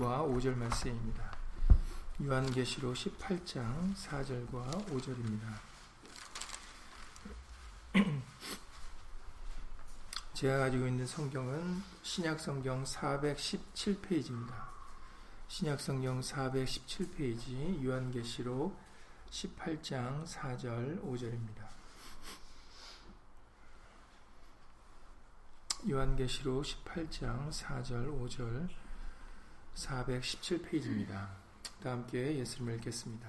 4절과 5절 말씀입니다. 요한계시록 18장 4절과 5절입니다. 제가 가지고 있는 성경은 신약성경 417페이지입니다. 신약성경 417페이지 요한계시록 18장 4절 5절입니다. 요한계시록 18장 4절 5절 417페이지입니다. 다 함께 예수님을 읽겠습니다.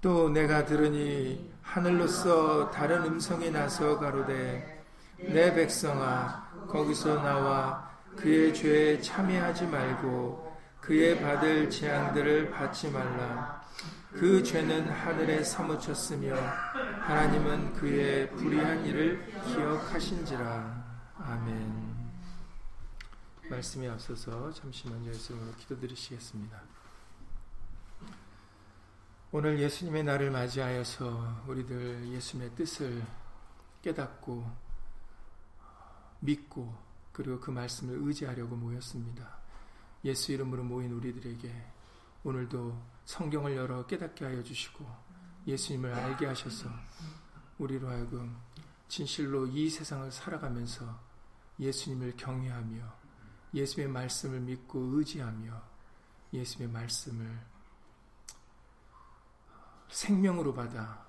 또 내가 들으니 하늘로서 다른 음성이 나서 가로되 내 백성아 거기서 나와 그의 죄에 참여하지 말고 그의 받을 재앙들을 받지 말라 그 죄는 하늘에 사무쳤으며 하나님은 그의 불의한 일을 기억하신지라 아멘 말씀이 앞서서 잠시만 예수님으로 기도드리시겠습니다. 오늘 예수님의 날을 맞이하여서 우리들 예수님의 뜻을 깨닫고 믿고 그리고 그 말씀을 의지하려고 모였습니다. 예수 이름으로 모인 우리들에게 오늘도 성경을 열어 깨닫게 하여 주시고 예수님을 알게 하셔서 우리로 하여금 진실로 이 세상을 살아가면서 예수님을 경외하며 예수님의 말씀을 믿고 의지하며 예수님의 말씀을 생명으로 받아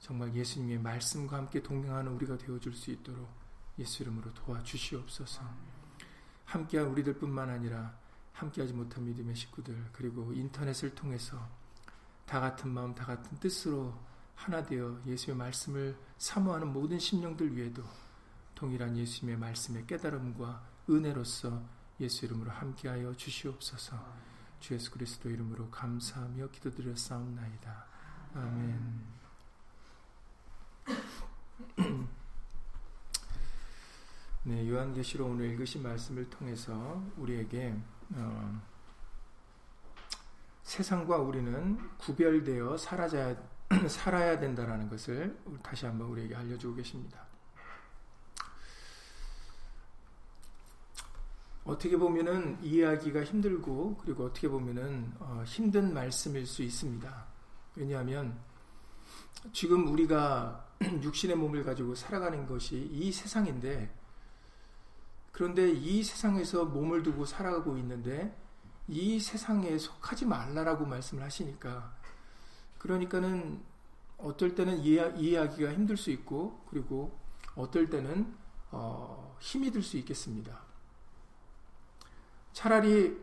정말 예수님의 말씀과 함께 동행하는 우리가 되어줄 수 있도록 예수 이름으로 도와주시옵소서. 함께한 우리들뿐만 아니라 함께하지 못한 믿음의 식구들 그리고 인터넷을 통해서 다 같은 마음 다 같은 뜻으로 하나 되어 예수의 말씀을 사모하는 모든 심령들 위에도 동일한 예수님의 말씀의 깨달음과 은혜로서 예수 이름으로 함께하여 주시옵소서. 주 예수 그리스도 이름으로 감사하며 기도드렸사옵나이다. 아멘. 네, 요한계시록 오늘 읽으신 말씀을 통해서 우리에게 어, 세상과 우리는 구별되어 살아야, 살아야 된다라는 것을 다시 한번 우리에게 알려주고 계십니다. 어떻게 보면은 이해하기가 힘들고 그리고 어떻게 보면은 어, 힘든 말씀일 수 있습니다. 왜냐하면 지금 우리가 육신의 몸을 가지고 살아가는 것이 이 세상인데 그런데 이 세상에서 몸을 두고 살아가고 있는데 이 세상에 속하지 말라라고 말씀을 하시니까 그러니까는 어떨 때는 이해, 이해하기가 힘들 수 있고 그리고 어떨 때는 어, 힘이 들 수 있겠습니다. 차라리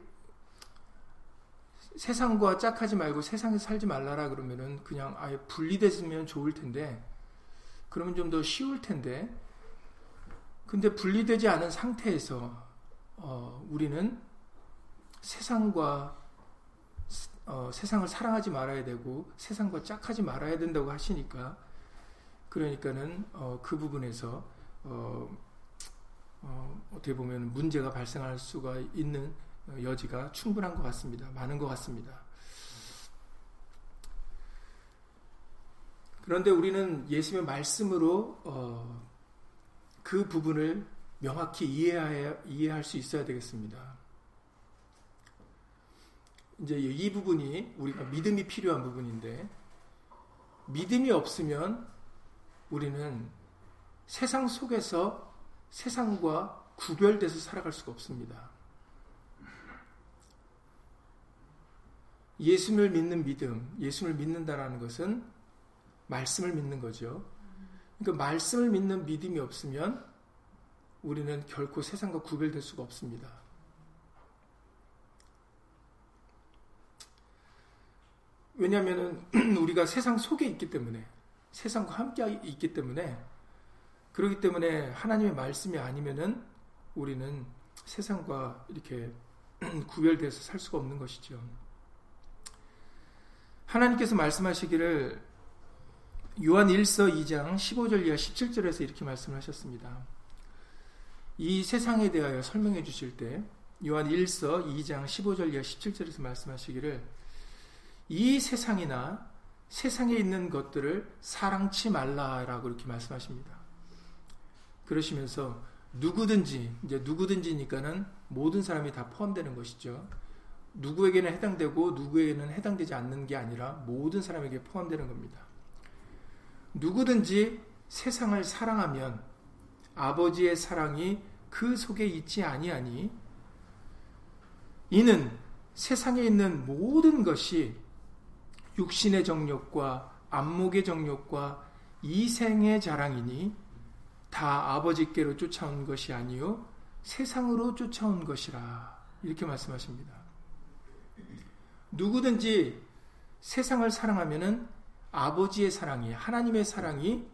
세상과 짝하지 말고 세상에 살지 말라라 그러면은 그냥 아예 분리됐으면 좋을 텐데 그러면 좀 더 쉬울 텐데. 근데 분리되지 않은 상태에서 어, 우리는 세상과 어, 세상을 사랑하지 말아야 되고 세상과 짝하지 말아야 된다고 하시니까 그러니까는 어, 그 부분에서 어, 어, 어떻게 보면 문제가 발생할 수가 있는 여지가 충분한 것 같습니다. 많은 것 같습니다. 그런데 우리는 예수님의 말씀으로 어, 그 부분을 명확히 이해해야, 이해할 수 있어야 되겠습니다. 이제 이 부분이 우리가 믿음이 필요한 부분인데 믿음이 없으면 우리는 세상 속에서 세상과 구별돼서 살아갈 수가 없습니다. 예수를 믿는 믿음, 예수를 믿는다라는 것은 말씀을 믿는 거죠. 그러니까 말씀을 믿는 믿음이 없으면 우리는 결코 세상과 구별될 수가 없습니다. 왜냐하면 우리가 세상 속에 있기 때문에 세상과 함께 있기 때문에 그렇기 때문에 하나님의 말씀이 아니면은 우리는 세상과 이렇게 구별돼서 살 수가 없는 것이죠. 하나님께서 말씀하시기를 요한 1서 2장 15절 이하 17절에서 이렇게 말씀하셨습니다. 이 세상에 대하여 설명해 주실 때 요한 1서 2장 15절 이하 17절에서 말씀하시기를 이 세상이나 세상에 있는 것들을 사랑치 말라라고 이렇게 말씀하십니다. 그러시면서 누구든지 이제 누구든지니까는 모든 사람이 다 포함되는 것이죠. 누구에게는 해당되고 누구에게는 해당되지 않는 게 아니라 모든 사람에게 포함되는 겁니다. 누구든지 세상을 사랑하면 아버지의 사랑이 그 속에 있지 아니하니 이는 세상에 있는 모든 것이 육신의 정욕과 안목의 정욕과 이생의 자랑이니 다 아버지께로 쫓아온 것이 아니요 세상으로 쫓아온 것이라 이렇게 말씀하십니다. 누구든지 세상을 사랑하면은 아버지의 사랑이 하나님의 사랑이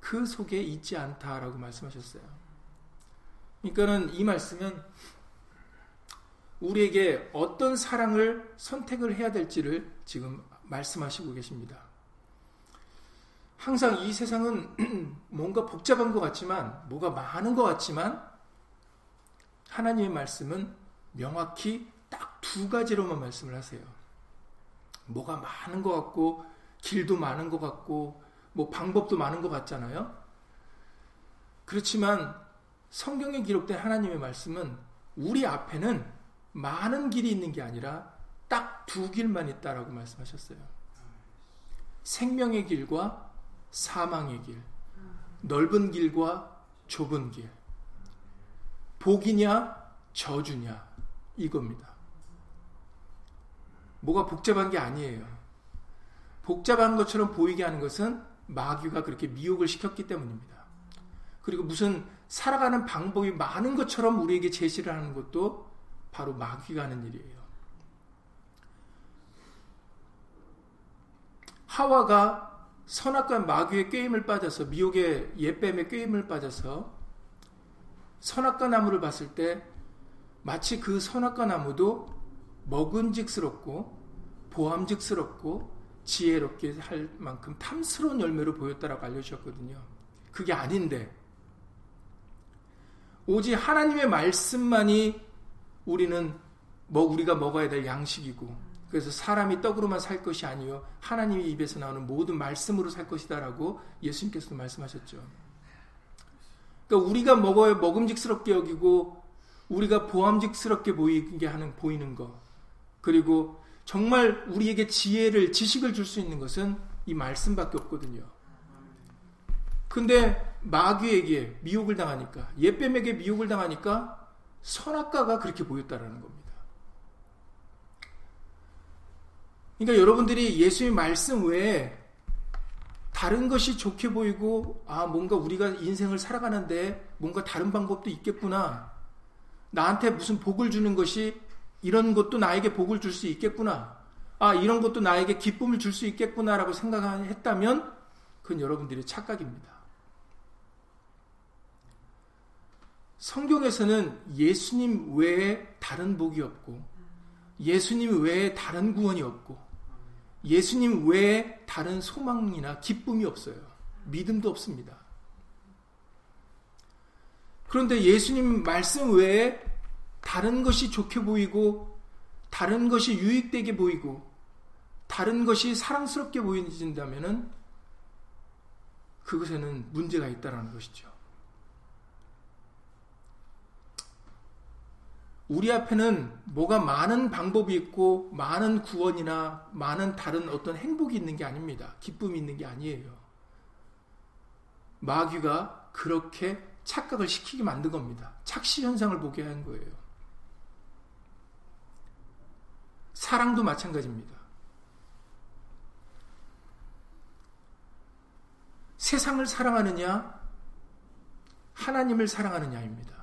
그 속에 있지 않다라고 말씀하셨어요. 그러니까는 이 말씀은 우리에게 어떤 사랑을 선택을 해야 될지를 지금 말씀하시고 계십니다. 항상 이 세상은 뭔가 복잡한 것 같지만, 뭐가 많은 것 같지만, 하나님의 말씀은 명확히 딱 두 가지로만 말씀을 하세요. 뭐가 많은 것 같고, 길도 많은 것 같고, 뭐 방법도 많은 것 같잖아요. 그렇지만 성경에 기록된 하나님의 말씀은 우리 앞에는 많은 길이 있는 게 아니라 딱 두 길만 있다라고 말씀하셨어요. 생명의 길과 사망의 길, 넓은 길과 좁은 길, 복이냐 저주냐 이겁니다. 뭐가 복잡한 게 아니에요. 복잡한 것처럼 보이게 하는 것은 마귀가 그렇게 미혹을 시켰기 때문입니다. 그리고 무슨 살아가는 방법이 많은 것처럼 우리에게 제시를 하는 것도 바로 마귀가 하는 일이에요. 하와가 선악과 마귀의 꾀임을 빠져서 미혹의 예뱀의 꾀임을 빠져서 선악과 나무를 봤을 때 마치 그 선악과 나무도 먹은직스럽고 보암직스럽고 지혜롭게 할 만큼 탐스러운 열매로 보였다라고 알려주셨거든요. 그게 아닌데 오직 하나님의 말씀만이 우리는 뭐 우리가 먹어야 될 양식이고 그래서 사람이 떡으로만 살 것이 아니요 하나님의 입에서 나오는 모든 말씀으로 살 것이다라고 예수님께서도 말씀하셨죠. 그러니까 우리가 먹어야 먹음직스럽게 여기고 우리가 보암직스럽게 보이게 하는 보이는 것 그리고 정말 우리에게 지혜를 지식을 줄 수 있는 것은 이 말씀밖에 없거든요. 근데 마귀에게 미혹을 당하니까 예뱀에게 미혹을 당하니까 선악과가 그렇게 보였다라는 겁니다. 그러니까 여러분들이 예수의 말씀 외에 다른 것이 좋게 보이고 아 뭔가 우리가 인생을 살아가는데 뭔가 다른 방법도 있겠구나. 나한테 무슨 복을 주는 것이 이런 것도 나에게 복을 줄 수 있겠구나. 아 이런 것도 나에게 기쁨을 줄 수 있겠구나라고 생각했다면 그건 여러분들의 착각입니다. 성경에서는 예수님 외에 다른 복이 없고 예수님 외에 다른 구원이 없고 예수님 외에 다른 소망이나 기쁨이 없어요. 믿음도 없습니다. 그런데 예수님 말씀 외에 다른 것이 좋게 보이고 다른 것이 유익되게 보이고 다른 것이 사랑스럽게 보이진다면 그것에는 문제가 있다는 것이죠. 우리 앞에는 뭐가 많은 방법이 있고 많은 구원이나 많은 다른 어떤 행복이 있는 게 아닙니다. 기쁨이 있는 게 아니에요. 마귀가 그렇게 착각을 시키게 만든 겁니다. 착시 현상을 보게 한 거예요. 사랑도 마찬가지입니다. 세상을 사랑하느냐, 하나님을 사랑하느냐입니다.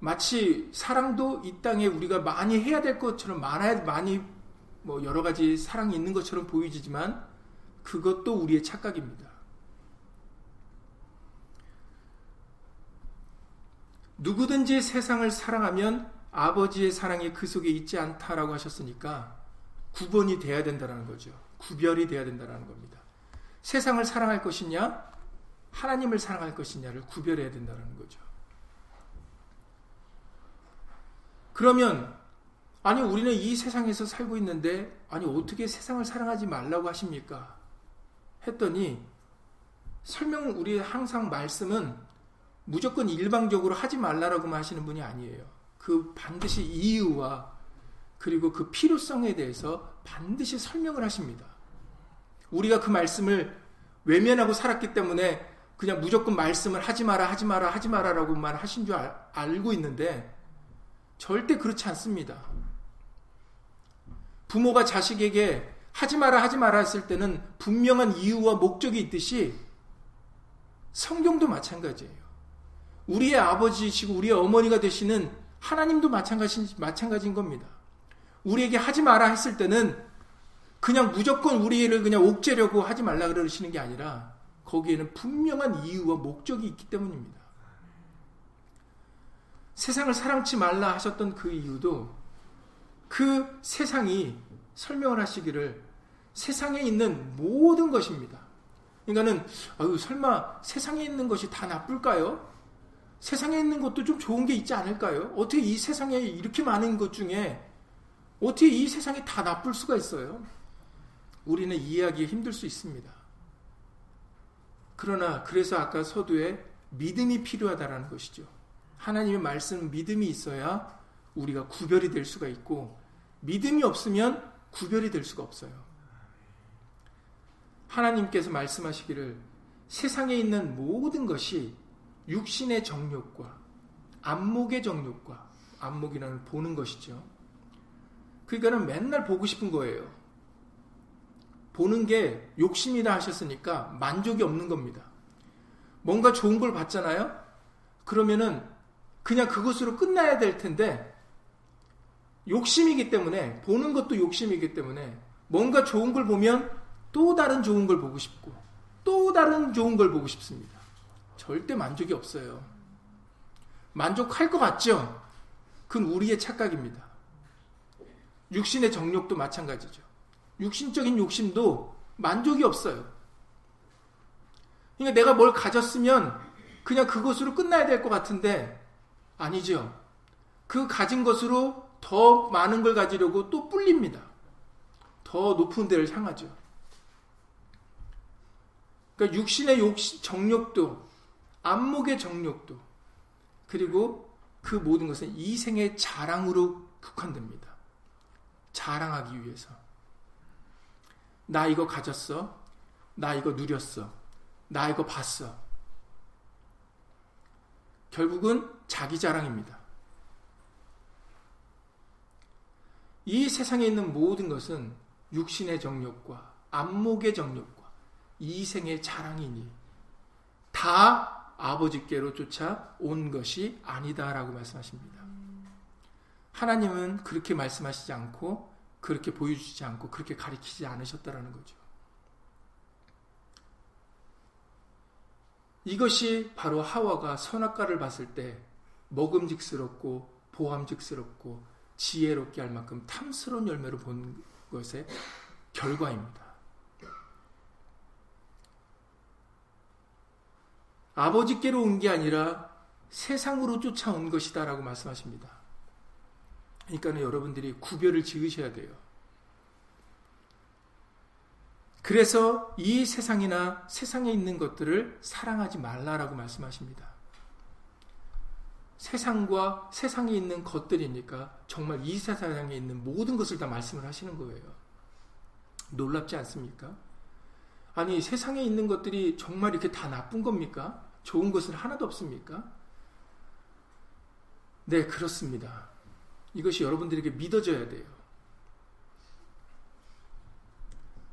마치 사랑도 이 땅에 우리가 많이 해야 될 것처럼 많아야 많이 뭐 여러 가지 사랑이 있는 것처럼 보이지만 그것도 우리의 착각입니다. 누구든지 세상을 사랑하면 아버지의 사랑이 그 속에 있지 않다라고 하셨으니까 구분이 돼야 된다는 거죠. 구별이 돼야 된다는 겁니다. 세상을 사랑할 것이냐, 하나님을 사랑할 것이냐를 구별해야 된다는 거죠. 그러면 아니 우리는 이 세상에서 살고 있는데 아니 어떻게 세상을 사랑하지 말라고 하십니까? 했더니 설명 우리 항상 말씀은 무조건 일방적으로 하지 말라라고만 하시는 분이 아니에요. 그 반드시 이유와 그리고 그 필요성에 대해서 반드시 설명을 하십니다. 우리가 그 말씀을 외면하고 살았기 때문에 그냥 무조건 말씀을 하지 마라, 하지 마라, 하지 마라라고만 하신 줄 알, 알고 있는데 절대 그렇지 않습니다. 부모가 자식에게 하지 마라, 하지 마라 했을 때는 분명한 이유와 목적이 있듯이 성경도 마찬가지예요. 우리의 아버지시고 우리의 어머니가 되시는 하나님도 마찬가지, 마찬가지인 겁니다. 우리에게 하지 마라 했을 때는 그냥 무조건 우리를 그냥 옥죄려고 하지 말라 그러시는 게 아니라 거기에는 분명한 이유와 목적이 있기 때문입니다. 세상을 사랑치 말라 하셨던 그 이유도 그 세상이 설명을 하시기를 세상에 있는 모든 것입니다. 그러니까는 아유 설마 세상에 있는 것이 다 나쁠까요? 세상에 있는 것도 좀 좋은 게 있지 않을까요? 어떻게 이 세상에 이렇게 많은 것 중에 어떻게 이 세상이 다 나쁠 수가 있어요? 우리는 이해하기 힘들 수 있습니다. 그러나 그래서 아까 서두에 믿음이 필요하다라는 것이죠. 하나님의 말씀 믿음이 있어야 우리가 구별이 될 수가 있고 믿음이 없으면 구별이 될 수가 없어요. 하나님께서 말씀하시기를 세상에 있는 모든 것이 육신의 정욕과 안목의 정욕과 안목이라는 보는 것이죠. 그러니까는 맨날 보고 싶은 거예요. 보는 게 욕심이다 하셨으니까 만족이 없는 겁니다. 뭔가 좋은 걸 봤잖아요? 그러면은 그냥 그것으로 끝나야 될 텐데 욕심이기 때문에 보는 것도 욕심이기 때문에 뭔가 좋은 걸 보면 또 다른 좋은 걸 보고 싶고 또 다른 좋은 걸 보고 싶습니다. 절대 만족이 없어요. 만족할 것 같죠? 그건 우리의 착각입니다. 육신의 정욕도 마찬가지죠. 육신적인 욕심도 만족이 없어요. 그러니까 내가 뭘 가졌으면 그냥 그것으로 끝나야 될 것 같은데 아니죠. 그 가진 것으로 더 많은 걸 가지려고 또 뿔립니다. 더 높은 데를 향하죠. 그러니까 육신의 욕심, 정욕도, 안목의 정욕도, 그리고 그 모든 것은 이 생의 자랑으로 국한됩니다. 자랑하기 위해서. 나 이거 가졌어. 나 이거 누렸어. 나 이거 봤어. 결국은 자기 자랑입니다. 이 세상에 있는 모든 것은 육신의 정욕과 안목의 정욕과 이생의 자랑이니 다 아버지께로 쫓아 온 것이 아니다라고 말씀하십니다. 하나님은 그렇게 말씀하시지 않고 그렇게 보여주지 않고 그렇게 가리키지 않으셨다라는 거죠. 이것이 바로 하와가 선악과를 봤을 때 먹음직스럽고 보함직스럽고 지혜롭게 할 만큼 탐스러운 열매를 본 것의 결과입니다. 아버지께로 온 게 아니라 세상으로 쫓아온 것이다라고 말씀하십니다. 그러니까 여러분들이 구별을 지으셔야 돼요. 그래서 이 세상이나 세상에 있는 것들을 사랑하지 말라라고 말씀하십니다. 세상과 세상에 있는 것들이니까 정말 이 세상에 있는 모든 것을 다 말씀을 하시는 거예요. 놀랍지 않습니까? 아니, 세상에 있는 것들이 정말 이렇게 다 나쁜 겁니까? 좋은 것은 하나도 없습니까? 네, 그렇습니다. 이것이 여러분들에게 믿어져야 돼요.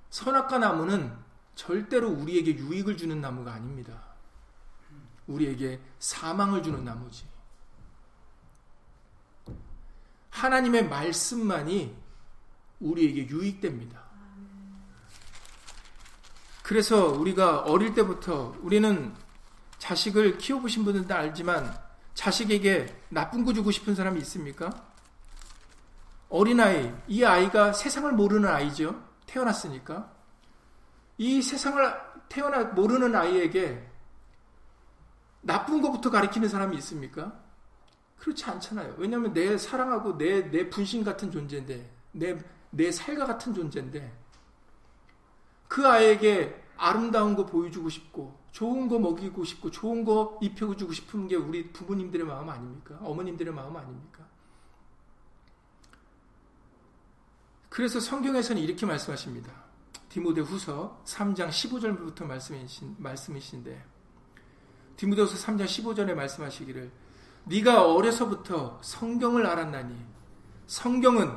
선악과 나무는 절대로 우리에게 유익을 주는 나무가 아닙니다. 우리에게 사망을 주는 나무지. 하나님의 말씀만이 우리에게 유익됩니다. 그래서 우리가 어릴 때부터 우리는 자식을 키워보신 분들도 알지만 자식에게 나쁜 거 주고 싶은 사람이 있습니까? 어린아이, 이 아이가 세상을 모르는 아이죠. 태어났으니까. 이 세상을 태어나 모르는 아이에게 나쁜 것부터 가리키는 사람이 있습니까? 그렇지 않잖아요. 왜냐하면 내 사랑하고 내, 내 분신 같은 존재인데, 내, 내 살과 같은 존재인데, 그 아이에게 아름다운 거 보여주고 싶고 좋은 거 먹이고 싶고 좋은 거 입혀주고 싶은 게 우리 부모님들의 마음 아닙니까? 어머님들의 마음 아닙니까? 그래서 성경에서는 이렇게 말씀하십니다. 디모데 후서 3장 15절부터 말씀이신, 말씀이신데 디모데 후서 3장 15절에 말씀하시기를 네가 어려서부터 성경을 알았나니 성경은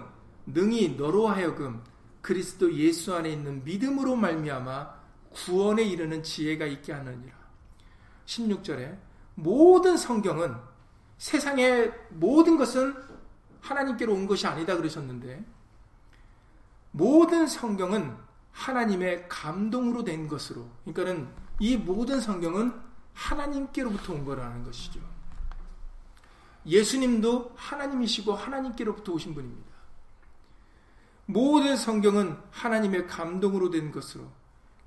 능히 너로 하여금 그리스도 예수 안에 있는 믿음으로 말미암아 구원에 이르는 지혜가 있게 하느니라. 16절에 모든 성경은 세상의 모든 것은 하나님께로 온 것이 아니다 그러셨는데 모든 성경은 하나님의 감동으로 된 것으로 그러니까는 이 모든 성경은 하나님께로부터 온 거라는 것이죠. 예수님도 하나님이시고 하나님께로부터 오신 분입니다. 모든 성경은 하나님의 감동으로 된 것으로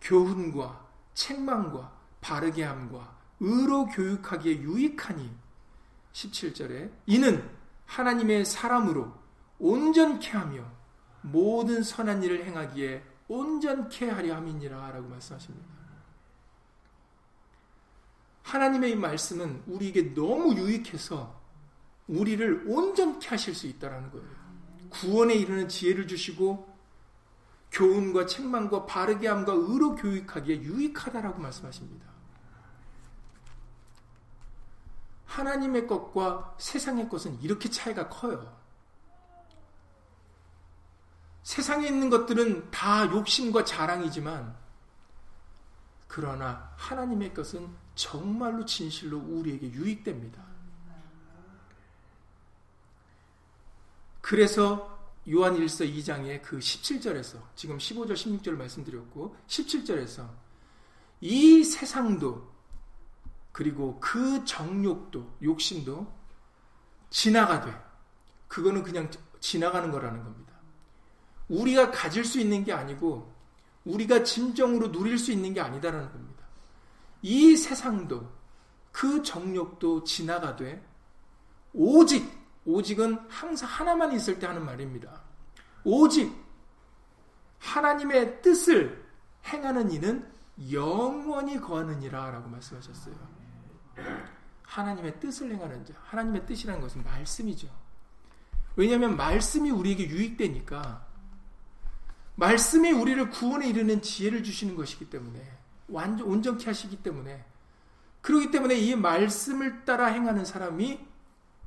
교훈과 책망과 바르게 함과 의로 교육하기에 유익하니 17절에 이는 하나님의 사람으로 온전케 하며 모든 선한 일을 행하기에 온전케 하려 함이니라 라고 말씀하십니다. 하나님의 이 말씀은 우리에게 너무 유익해서 우리를 온전케 하실 수 있다라는 거예요. 구원에 이르는 지혜를 주시고 교훈과 책망과 바르게 함과 의로 교육하기에 유익하다라고 말씀하십니다. 하나님의 것과 세상의 것은 이렇게 차이가 커요. 세상에 있는 것들은 다 욕심과 자랑이지만 그러나 하나님의 것은 정말로 진실로 우리에게 유익됩니다. 그래서 요한 1서 2장의 그 17절에서 지금 15절 16절 말씀드렸고 17절에서 이 세상도 그리고 그 정욕도 욕심도 지나가 돼. 그거는 그냥 지나가는 거라는 겁니다. 우리가 가질 수 있는 게 아니고 우리가 진정으로 누릴 수 있는 게 아니다라는 겁니다. 이 세상도 그 정욕도 지나가되 오직 오직은 항상 하나만 있을 때 하는 말입니다. 오직 하나님의 뜻을 행하는 이는 영원히 거하느니라 라고 말씀하셨어요. 하나님의 뜻을 행하는 자. 하나님의 뜻이라는 것은 말씀이죠. 왜냐하면 말씀이 우리에게 유익되니까 말씀이 우리를 구원에 이르는 지혜를 주시는 것이기 때문에 완전 온전케 하시기 때문에 그렇기 때문에 이 말씀을 따라 행하는 사람이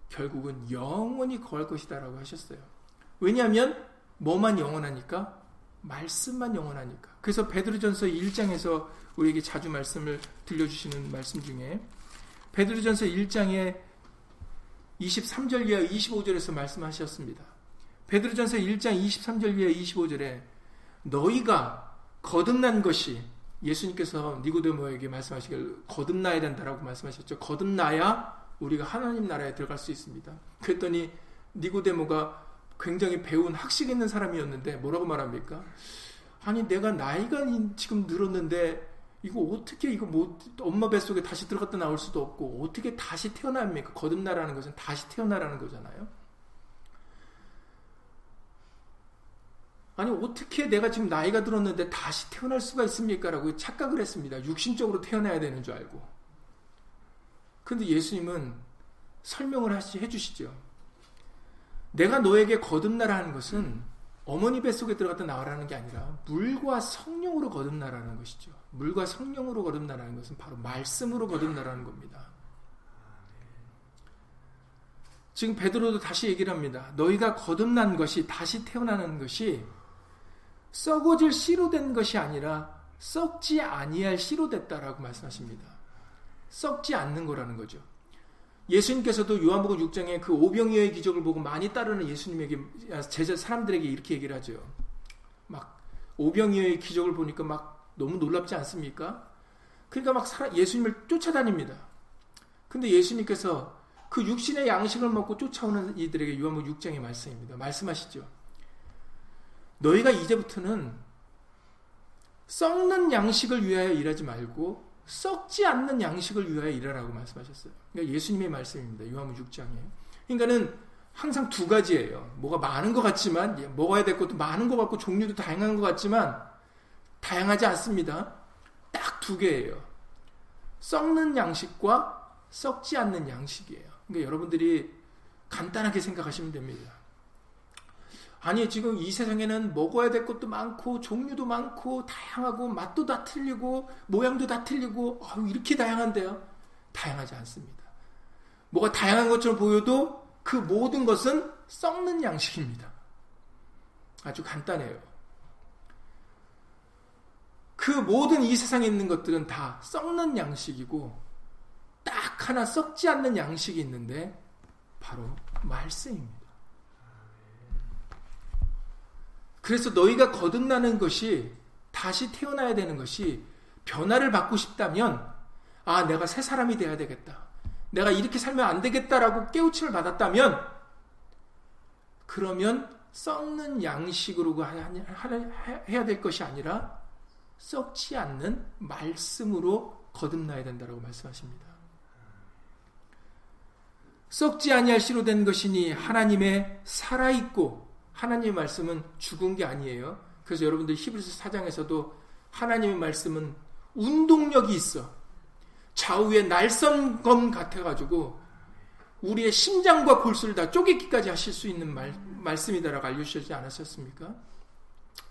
결국은 영원히 거할 것이다라고 하셨어요. 왜냐하면 뭐만 영원하니까 말씀만 영원하니까. 그래서 베드로전서 1장에서 우리에게 자주 말씀을 들려주시는 말씀 중에 베드로전서 1장에 23절 이하 25절에서 말씀하셨습니다. 베드로전서 1장 23절 이하 25절에 너희가 거듭난 것이 예수님께서 니고데모에게 말씀하시길 거듭나야 된다라고 말씀하셨죠. 거듭나야 우리가 하나님 나라에 들어갈 수 있습니다. 그랬더니 니고데모가 굉장히 배운 학식 있는 사람이었는데 뭐라고 말합니까? 아니 내가 나이가 지금 늘었는데 이거 어떻게 이거 뭐 엄마 뱃속에 다시 들어갔다 나올 수도 없고 어떻게 다시 태어납니까? 거듭나라는 것은 다시 태어나라는 거잖아요. 아니 어떻게 내가 지금 나이가 들었는데 다시 태어날 수가 있습니까? 라고 착각을 했습니다. 육신적으로 태어나야 되는 줄 알고. 근데 예수님은 설명을 해주시죠. 내가 너에게 거듭나라는 것은 어머니 뱃속에 들어갔다 나와라는 게 아니라 물과 성령으로 거듭나라는 것이죠. 물과 성령으로 거듭나라는 것은 바로 말씀으로 거듭나라는 겁니다. 지금 베드로도 다시 얘기를 합니다. 너희가 거듭난 것이 다시 태어나는 것이 썩어질 씨로 된 것이 아니라 썩지 아니할 씨로 됐다라고 말씀하십니다. 썩지 않는 거라는 거죠. 예수님께서도 요한복음 6장에 그 오병이어의 기적을 보고 많이 따르는 예수님에게 제자 사람들에게 이렇게 얘기를 하죠. 막 오병이어의 기적을 보니까 막 너무 놀랍지 않습니까? 그러니까 막 예수님을 쫓아다닙니다. 근데 예수님께서 그 육신의 양식을 먹고 쫓아오는 이들에게 요한복음 6장의 말씀입니다. 말씀하시죠. 너희가 이제부터는 썩는 양식을 위하여 일하지 말고 썩지 않는 양식을 위하여 일하라고 말씀하셨어요. 그러니까 예수님의 말씀입니다. 요한복음 6장에. 그러니까는 항상 두 가지예요. 뭐가 많은 것 같지만 예, 먹어야 될 것도 많은 것 같고 종류도 다양한 것 같지만 다양하지 않습니다. 두 개예요. 썩는 양식과 썩지 않는 양식이에요. 그러니까 여러분들이 간단하게 생각하시면 됩니다. 아니 지금 이 세상에는 먹어야 될 것도 많고 종류도 많고 다양하고 맛도 다 틀리고 모양도 다 틀리고 어, 이렇게 다양한데요. 다양하지 않습니다. 뭐가 다양한 것처럼 보여도 그 모든 것은 썩는 양식입니다. 아주 간단해요. 그 모든 이 세상에 있는 것들은 다 썩는 양식이고 딱 하나 썩지 않는 양식이 있는데 바로 말씀입니다. 그래서 너희가 거듭나는 것이 다시 태어나야 되는 것이 변화를 받고 싶다면 아 내가 새 사람이 돼야 되겠다. 내가 이렇게 살면 안 되겠다라고 깨우침을 받았다면 그러면 썩는 양식으로 해야 될 것이 아니라 썩지 않는 말씀으로 거듭나야 된다고 말씀하십니다. 썩지 아니할 씨로 된 것이니 하나님의 살아있고 하나님의 말씀은 죽은 게 아니에요. 그래서 여러분들 히브리서 4장에서도 하나님의 말씀은 운동력이 있어. 좌우에 날선검 같아가지고 우리의 심장과 골수를 다 쪼개기까지 하실 수 있는 말, 말씀이다라고 알려주시지 않았었습니까?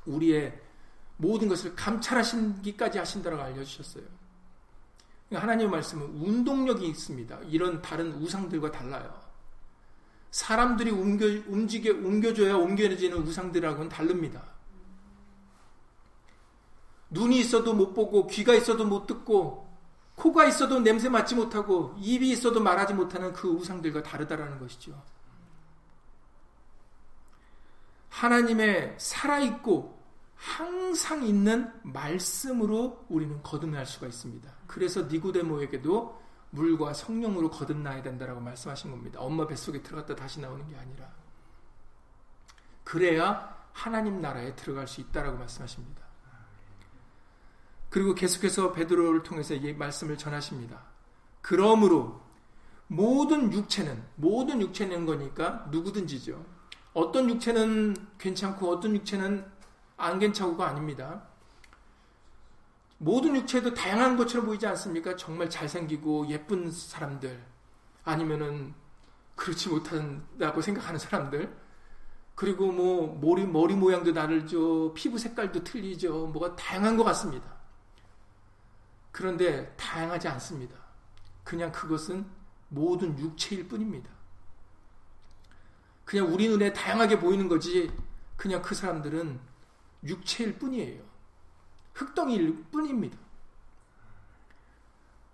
우리의 모든 것을 감찰하신기까지 하신다라고 알려주셨어요. 그러니까 하나님의 말씀은 운동력이 있습니다. 이런 다른 우상들과 달라요. 사람들이 옮겨, 움직여, 옮겨줘야 옮겨지는 우상들하고는 다릅니다. 눈이 있어도 못 보고, 귀가 있어도 못 듣고, 코가 있어도 냄새 맡지 못하고, 입이 있어도 말하지 못하는 그 우상들과 다르다라는 것이죠. 하나님의 살아있고, 항상 있는 말씀으로 우리는 거듭날 수가 있습니다. 그래서 니고데모에게도 물과 성령으로 거듭나야 된다라고 말씀하신 겁니다. 엄마 뱃속에 들어갔다 다시 나오는 게 아니라. 그래야 하나님 나라에 들어갈 수 있다라고 말씀하십니다. 그리고 계속해서 베드로를 통해서 이 말씀을 전하십니다. 그러므로 모든 육체는 모든 육체는 거니까 누구든지죠. 어떤 육체는 괜찮고 어떤 육체는 안 괜찮고가 아닙니다. 모든 육체도 다양한 것처럼 보이지 않습니까? 정말 잘생기고 예쁜 사람들, 아니면은 그렇지 못한다고 생각하는 사람들, 그리고 뭐 머리, 머리 모양도 다르죠, 피부 색깔도 틀리죠, 뭐가 다양한 것 같습니다. 그런데 다양하지 않습니다. 그냥 그것은 모든 육체일 뿐입니다. 그냥 우리 눈에 다양하게 보이는 거지, 그냥 그 사람들은 육체일 뿐이에요. 흙덩이일 뿐입니다.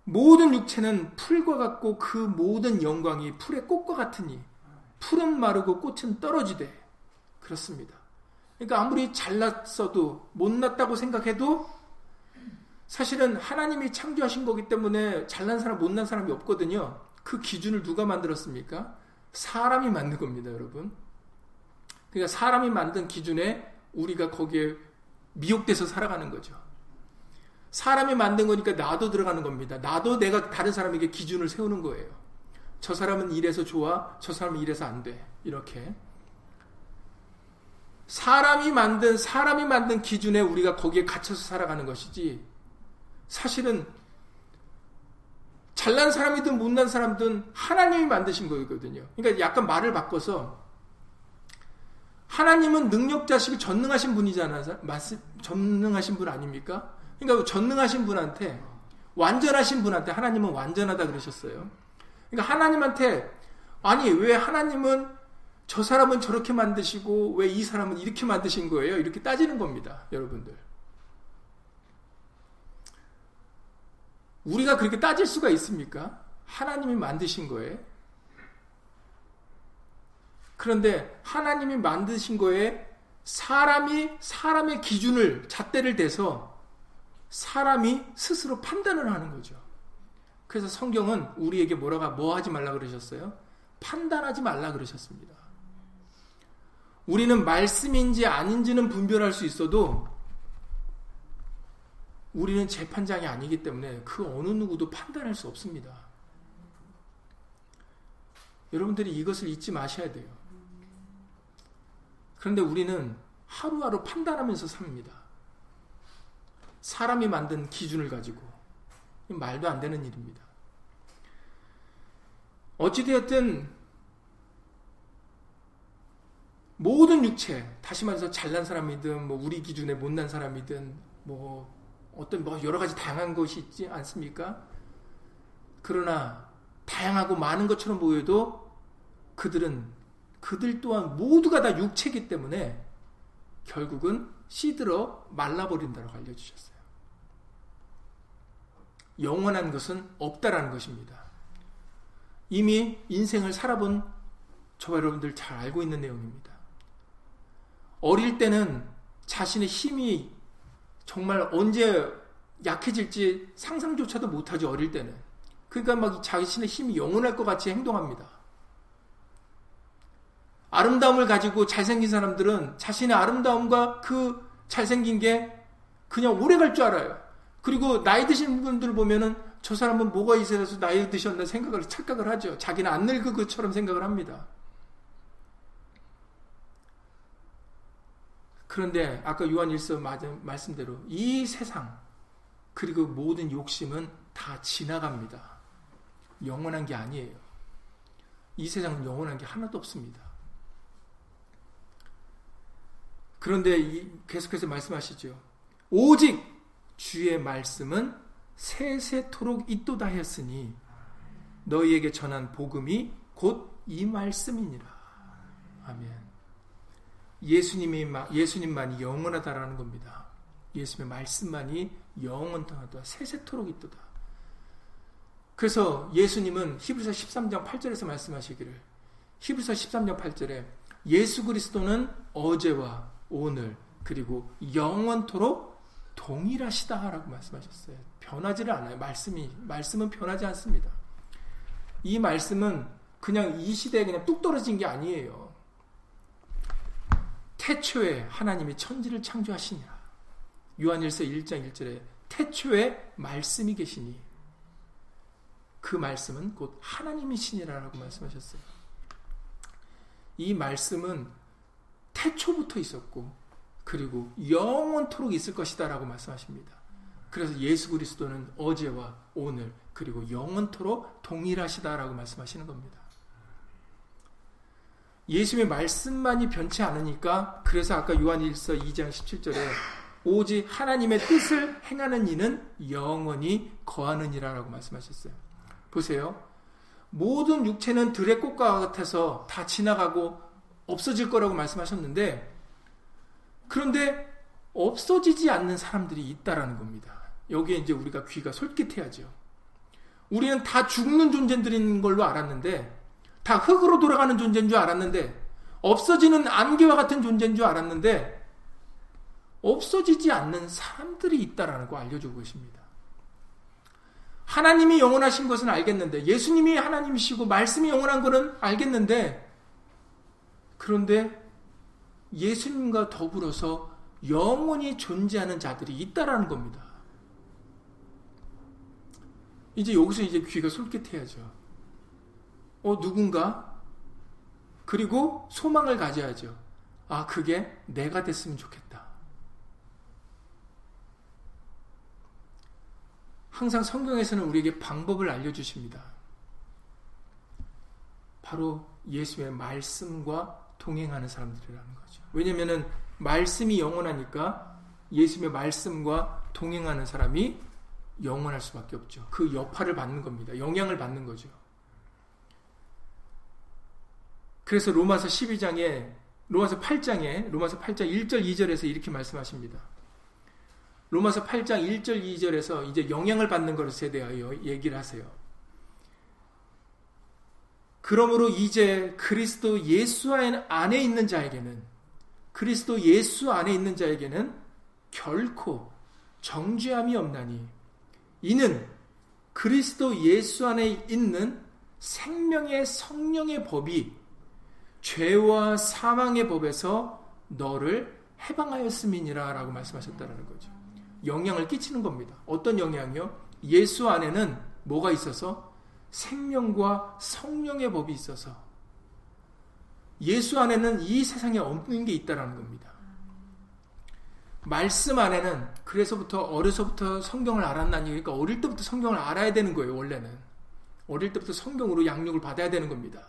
모든 육체는 풀과 같고 그 모든 영광이 풀의 꽃과 같으니 풀은 마르고 꽃은 떨어지되 그렇습니다. 그러니까 아무리 잘났어도 못났다고 생각해도 사실은 하나님이 창조하신 거기 때문에 잘난 사람 못난 사람이 없거든요. 그 기준을 누가 만들었습니까? 사람이 만든 겁니다, 여러분. 그러니까 사람이 만든 기준에 우리가 거기에 미혹돼서 살아가는 거죠. 사람이 만든 거니까 나도 들어가는 겁니다. 나도 내가 다른 사람에게 기준을 세우는 거예요. 저 사람은 이래서 좋아, 저 사람은 이래서 안 돼. 이렇게. 사람이 만든, 사람이 만든 기준에 우리가 거기에 갇혀서 살아가는 것이지, 사실은, 잘난 사람이든 못난 사람든 하나님이 만드신 거거든요. 그러니까 약간 말을 바꿔서, 하나님은 능력자시고 전능하신 분이잖아요. 전능하신 분 아닙니까? 그러니까 전능하신 분한테 완전하신 분한테 하나님은 완전하다 그러셨어요. 그러니까 하나님한테 아니 왜 하나님은 저 사람은 저렇게 만드시고 왜 이 사람은 이렇게 만드신 거예요? 이렇게 따지는 겁니다, 여러분들. 우리가 그렇게 따질 수가 있습니까? 하나님이 만드신 거예요. 그런데 하나님이 만드신 거에 사람이 사람의 기준을 잣대를 대서 사람이 스스로 판단을 하는 거죠. 그래서 성경은 우리에게 뭐라가 뭐 하지 말라 그러셨어요? 판단하지 말라 그러셨습니다. 우리는 말씀인지 아닌지는 분별할 수 있어도 우리는 재판장이 아니기 때문에 그 어느 누구도 판단할 수 없습니다. 여러분들이 이것을 잊지 마셔야 돼요. 그런데 우리는 하루하루 판단하면서 삽니다. 사람이 만든 기준을 가지고 말도 안 되는 일입니다. 어찌되었든 모든 육체, 다시 말해서 잘난 사람이든 뭐 우리 기준에 못난 사람이든 뭐 어떤 뭐 여러 가지 다양한 것이 있지 않습니까? 그러나 다양하고 많은 것처럼 보여도 그들은 그들 또한 모두가 다 육체이기 때문에 결국은 시들어 말라버린다고 알려주셨어요. 영원한 것은 없다라는 것입니다. 이미 인생을 살아본 저 여러분들 잘 알고 있는 내용입니다. 어릴 때는 자신의 힘이 정말 언제 약해질지 상상조차도 못하죠, 어릴 때는. 그러니까 막 자신의 힘이 영원할 것 같이 행동합니다. 아름다움을 가지고 잘생긴 사람들은 자신의 아름다움과 그 잘생긴 게 그냥 오래 갈 줄 알아요. 그리고 나이 드신 분들 보면은 저 사람은 뭐가 있어서 나이 드셨나 생각을 착각을 하죠. 자기는 안 늙은 것처럼 생각을 합니다. 그런데 아까 요한 일서 말씀대로 이 세상 그리고 모든 욕심은 다 지나갑니다. 영원한 게 아니에요. 이 세상은 영원한 게 하나도 없습니다. 그런데 계속해서 말씀하시죠. 오직 주의 말씀은 세세토록 있도다 했으니 너희에게 전한 복음이 곧 이 말씀이니라. 아멘. 예수님이 예수님만이 영원하다라는 겁니다. 예수님의 말씀만이 영원하다 세세토록 있도다. 그래서 예수님은 히브리서 13장 8절에서 말씀하시기를 히브리서 13장 8절에 예수 그리스도는 어제와 오늘 그리고 영원토록 동일하시다라고 말씀하셨어요. 변하지를 않아요. 말씀이 말씀은 변하지 않습니다. 이 말씀은 그냥 이 시대에 그냥 뚝 떨어진 게 아니에요. 태초에 하나님이 천지를 창조하시니라. 요한일서 1장 1절에 태초에 말씀이 계시니 그 말씀은 곧 하나님이시니라라고 말씀하셨어요. 이 말씀은 태초부터 있었고 그리고 영원토록 있을 것이다라고 말씀하십니다. 그래서 예수 그리스도는 어제와 오늘 그리고 영원토록 동일하시다라고 말씀하시는 겁니다. 예수의 말씀만이 변치 않으니까 그래서 아까 요한일서 2장 17절에 오직 하나님의 뜻을 행하는 이는 영원히 거하느니라라고 말씀하셨어요. 보세요. 모든 육체는 들의 꽃과 같아서 다 지나가고 없어질 거라고 말씀하셨는데 그런데 없어지지 않는 사람들이 있다라는 겁니다. 여기에 이제 우리가 귀가 솔깃해야죠. 우리는 다 죽는 존재들인 걸로 알았는데 다 흙으로 돌아가는 존재인 줄 알았는데 없어지는 안개와 같은 존재인 줄 알았는데 없어지지 않는 사람들이 있다라는 거 알려주고 계십니다. 하나님이 영원하신 것은 알겠는데 예수님이 하나님이시고 말씀이 영원한 것은 알겠는데 그런데 예수님과 더불어서 영원히 존재하는 자들이 있다라는 겁니다. 이제 여기서 이제 귀가 솔깃해야죠. 어, 누군가? 그리고 소망을 가져야죠. 아, 그게 내가 됐으면 좋겠다. 항상 성경에서는 우리에게 방법을 알려주십니다. 바로 예수의 말씀과 동행하는 사람들이라는 거죠. 왜냐면은 말씀이 영원하니까 예수의 말씀과 동행하는 사람이 영원할 수밖에 없죠. 그 여파를 받는 겁니다. 영향을 받는 거죠. 그래서 로마서 12장에 로마서 8장에 로마서 8장 1절 2절에서 이렇게 말씀하십니다. 로마서 8장 1절 2절에서 이제 영향을 받는 것에 대하여 얘기를 하세요. 그러므로 이제 그리스도 예수 안에 있는 자에게는 그리스도 예수 안에 있는 자에게는 결코 정죄함이 없나니 이는 그리스도 예수 안에 있는 생명의 성령의 법이 죄와 사망의 법에서 너를 해방하였음이니라 라고 말씀하셨다는 거죠. 영향을 끼치는 겁니다. 어떤 영향이요? 예수 안에는 뭐가 있어서? 생명과 성령의 법이 있어서 예수 안에는 이 세상에 없는 게 있다라는 겁니다. 말씀 안에는 그래서부터 어려서부터 성경을 알았나니 그러니까 어릴 때부터 성경을 알아야 되는 거예요 원래는. 어릴 때부터 성경으로 양육을 받아야 되는 겁니다.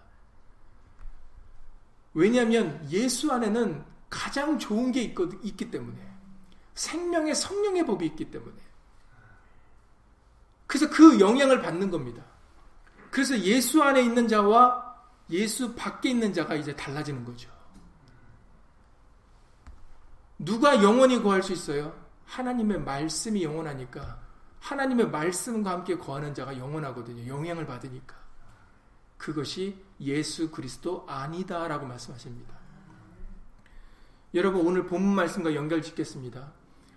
왜냐하면 예수 안에는 가장 좋은 게 있, 있기 때문에 생명의 성령의 법이 있기 때문에. 그래서 그 영향을 받는 겁니다 그래서 예수 안에 있는 자와 예수 밖에 있는 자가 이제 달라지는 거죠 누가 영원히 구할 수 있어요? 하나님의 말씀이 영원하니까 하나님의 말씀과 함께 거하는 자가 영원하거든요. 영향을 받으니까. 그것이 예수 그리스도 아니다라고 말씀하십니다. 여러분 오늘 본문 말씀과 연결 짓겠습니다.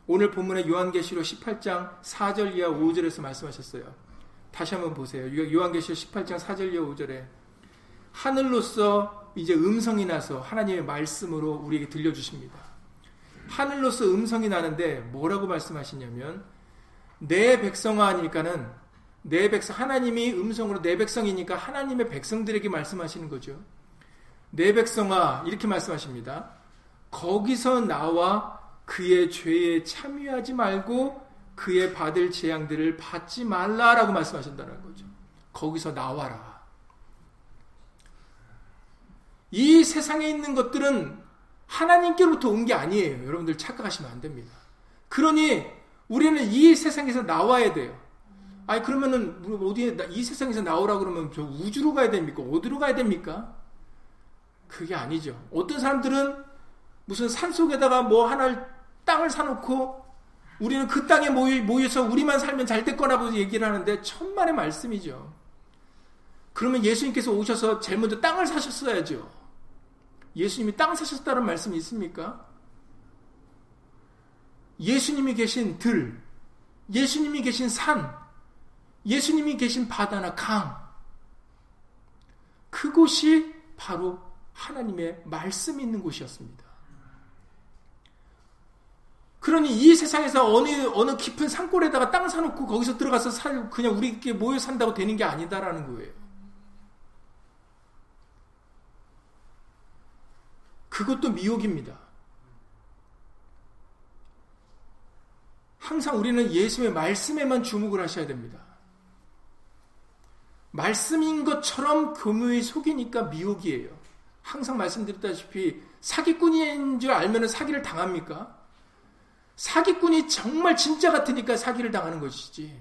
오늘 본문의 요한계시록 18장 4절 이하 5절에서 말씀하셨어요. 다시 한번 보세요. 요한계시록 18장 4절 이하 5절에 하늘로서 이제 음성이 나서 하나님의 말씀으로 우리에게 들려주십니다. 하늘로서 음성이 나는데 뭐라고 말씀하시냐면 내 백성아 하니까는 내 백성 하나님이 음성으로 내 백성이니까 하나님의 백성들에게 말씀하시는 거죠. 내 백성아 이렇게 말씀하십니다. 거기서 나와 그의 죄에 참여하지 말고 그의 받을 재앙들을 받지 말라라고 말씀하신다는 거죠. 거기서 나와라. 이 세상에 있는 것들은 하나님께로부터 온 게 아니에요. 여러분들 착각하시면 안 됩니다. 그러니 우리는 이 세상에서 나와야 돼요. 아니 그러면은 어디에 이 세상에서 나오라 그러면 저 우주로 가야 됩니까? 어디로 가야 됩니까? 그게 아니죠. 어떤 사람들은 무슨 산 속에다가 뭐 하나를 땅을 사놓고 우리는 그 땅에 모여 서 우리만 살면 잘 될 거라고 얘기를 하는데 천만의 말씀이죠. 그러면 예수님께서 오셔서 제일 먼저 땅을 사셨어야죠. 예수님이 땅 사셨다는 말씀이 있습니까? 예수님이 계신 들, 예수님이 계신 산, 예수님이 계신 바다나 강, 그곳이 바로 하나님의 말씀이 있는 곳이었습니다. 그러니 이 세상에서 어느, 어느 깊은 산골에다가 땅 사놓고 거기서 들어가서 살, 그냥 우리께 모여 산다고 되는 게 아니다라는 거예요. 그것도 미혹입니다. 항상 우리는 예수의 말씀에만 주목을 하셔야 됩니다. 말씀인 것처럼 교묘히 속이니까 미혹이에요. 항상 말씀드렸다시피 사기꾼인 줄 알면 사기를 당합니까? 사기꾼이 정말 진짜 같으니까 사기를 당하는 것이지.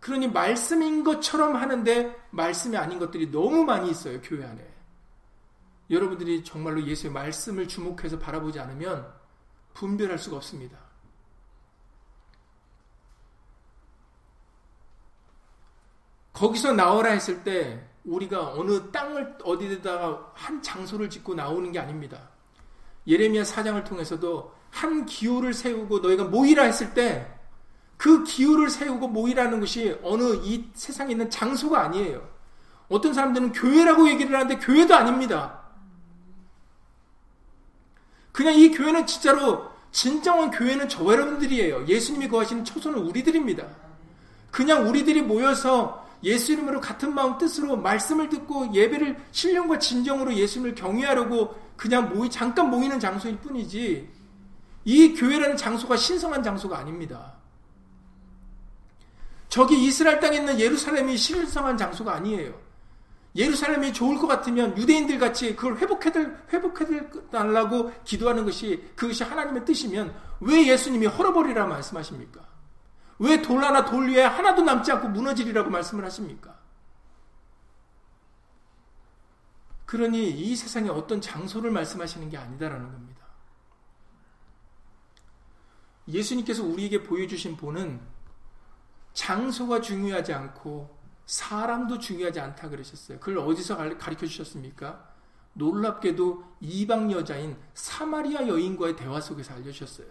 그러니 말씀인 것처럼 하는데 말씀이 아닌 것들이 너무 많이 있어요, 교회 안에. 여러분들이 정말로 예수의 말씀을 주목해서 바라보지 않으면 분별할 수가 없습니다. 거기서 나오라 했을 때 우리가 어느 땅을 어디에다가 한 장소를 짓고 나오는 게 아닙니다. 예레미야 사장을 통해서도 한 기호를 세우고 너희가 모이라 했을 때 그 기호를 세우고 모이라는 것이 어느 이 세상에 있는 장소가 아니에요. 어떤 사람들은 교회라고 얘기를 하는데 교회도 아닙니다. 그냥 이 교회는 진짜로 진정한 교회는 저와 여러분들이에요. 예수님이 거하시는 초소는 우리들입니다. 그냥 우리들이 모여서 예수 이름으로 같은 마음 뜻으로 말씀을 듣고 예배를 신령과 진정으로 예수님을 경외하려고 그냥 모이 잠깐 모이는 장소일 뿐이지 이 교회라는 장소가 신성한 장소가 아닙니다. 저기 이스라엘 땅에 있는 예루살렘이 신성한 장소가 아니에요. 예루살렘이 좋을 것 같으면 유대인들 같이 그걸 회복해달, 회복해달라고 기도하는 것이 그것이 하나님의 뜻이면 왜 예수님이 헐어버리라 말씀하십니까? 왜 돌라나 돌 위에 하나도 남지 않고 무너지리라고 말씀을 하십니까? 그러니 이 세상에 어떤 장소를 말씀하시는 게 아니다라는 겁니다. 예수님께서 우리에게 보여주신 본은 장소가 중요하지 않고 사람도 중요하지 않다 그러셨어요. 그걸 어디서 가르쳐 주셨습니까? 놀랍게도 이방 여자인 사마리아 여인과의 대화 속에서 알려주셨어요.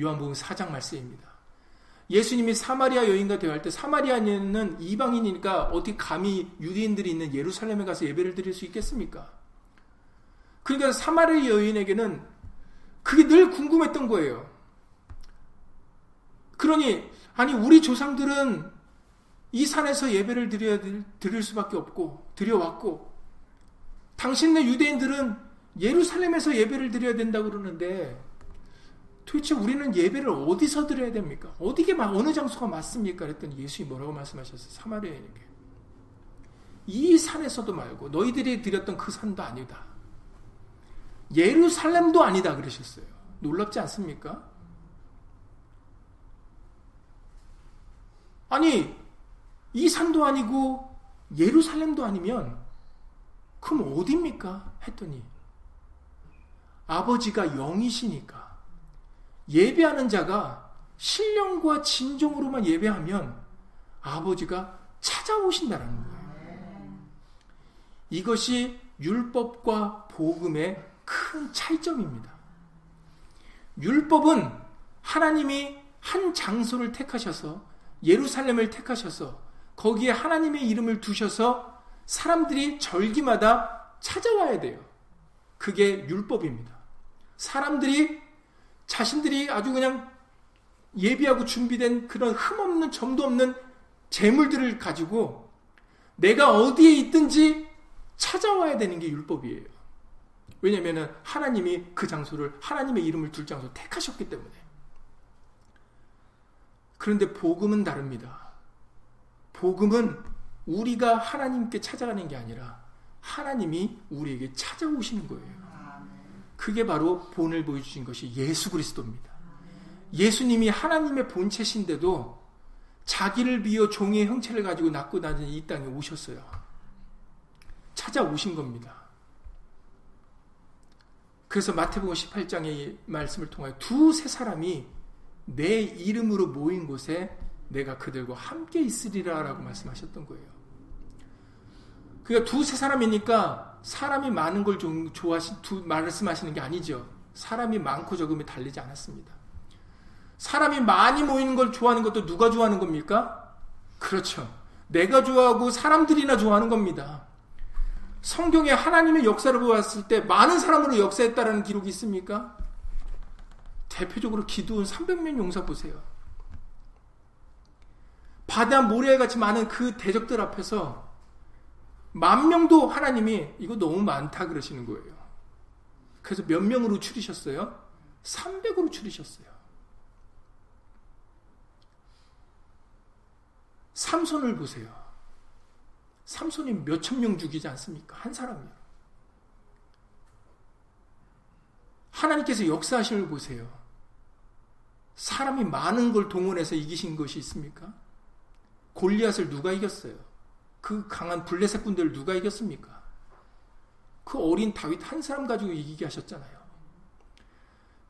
요한복음 4장 말씀입니다. 예수님이 사마리아 여인과 대화할 때 사마리아인은 이방인이니까 어떻게 감히 유대인들이 있는 예루살렘에 가서 예배를 드릴 수 있겠습니까? 그러니까 사마리아 여인에게는 그게 늘 궁금했던 거예요. 그러니 아니 우리 조상들은 이 산에서 예배를 드려야 드릴 수밖에 없고 드려왔고 당신네 유대인들은 예루살렘에서 예배를 드려야 된다고 그러는데 도대체 우리는 예배를 어디서 드려야 됩니까? 어디게 어느 장소가 맞습니까? 그랬더니 예수님이 뭐라고 말씀하셨어요? 사마리아인에게. 이 산에서도 말고 너희들이 드렸던 그 산도 아니다. 예루살렘도 아니다 그러셨어요. 놀랍지 않습니까? 아니 이 산도 아니고 예루살렘도 아니면 그럼 어디입니까? 했더니 아버지가 영이시니까 예배하는 자가 신령과 진정으로만 예배하면 아버지가 찾아오신다는 거예요. 이것이 율법과 복음의 큰 차이점입니다. 율법은 하나님이 한 장소를 택하셔서 예루살렘을 택하셔서 거기에 하나님의 이름을 두셔서 사람들이 절기마다 찾아와야 돼요. 그게 율법입니다. 사람들이 자신들이 아주 그냥 예비하고 준비된 그런 흠없는 점도 없는 재물들을 가지고 내가 어디에 있든지 찾아와야 되는 게 율법이에요. 왜냐하면 하나님이 그 장소를 하나님의 이름을 둘 장소 택하셨기 때문에. 그런데 복음은 다릅니다. 복음은 우리가 하나님께 찾아가는 게 아니라 하나님이 우리에게 찾아오시는 거예요. 그게 바로 본을 보여주신 것이 예수 그리스도입니다. 예수님이 하나님의 본체신데도 자기를 비어 종의 형체를 가지고 낳고 다니는 이 땅에 오셨어요. 찾아오신 겁니다. 그래서 마태복음 18장의 말씀을 통하여 두세 사람이 내 이름으로 모인 곳에 내가 그들과 함께 있으리라라고 말씀하셨던 거예요. 그러니까 두세 사람이니까 사람이 많은 걸 좋아하시 두, 말씀하시는 게 아니죠. 사람이 많고 적음이 달리지 않았습니다. 사람이 많이 모이는 걸 좋아하는 것도 누가 좋아하는 겁니까? 그렇죠. 내가 좋아하고 사람들이나 좋아하는 겁니다. 성경에 하나님의 역사를 보았을 때 많은 사람으로 역사했다라는 기록이 있습니까? 대표적으로 기도원 300명 용사 보세요. 바다 모래같이 많은 그 대적들 앞에서 만 명도 하나님이 이거 너무 많다 그러시는 거예요. 그래서 몇 명으로 추리셨어요? 300으로 추리셨어요. 삼손을 보세요. 삼손이 몇 천 명 죽이지 않습니까? 한 사람이요. 하나님께서 역사하심을 보세요. 사람이 많은 걸 동원해서 이기신 것이 있습니까? 골리앗을 누가 이겼어요? 그 강한 블레셋 군대를 누가 이겼습니까? 그 어린 다윗 한 사람 가지고 이기게 하셨잖아요.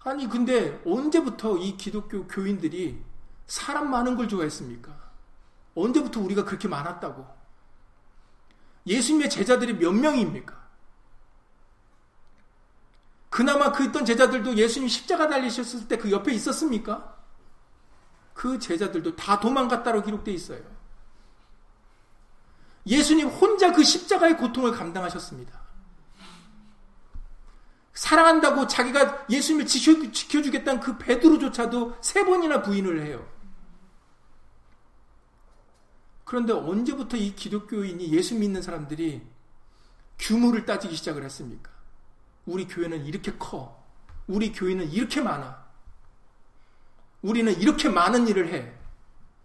아니 근데 언제부터 이 기독교 교인들이 사람 많은 걸 좋아했습니까? 언제부터 우리가 그렇게 많았다고? 예수님의 제자들이 몇 명입니까? 그나마 그 있던 제자들도 예수님 십자가 달리셨을 때 그 옆에 있었습니까? 그 제자들도 다 도망갔다고 기록되어 있어요. 예수님 혼자 그 십자가의 고통을 감당하셨습니다. 사랑한다고 자기가 예수님을 지켜주겠다는 그 베드로조차도 세 번이나 부인을 해요. 그런데 언제부터 이 기독교인이 예수 믿는 사람들이 규모를 따지기 시작을 했습니까? 우리 교회는 이렇게 커. 우리 교회는 이렇게 많아. 우리는 이렇게 많은 일을 해.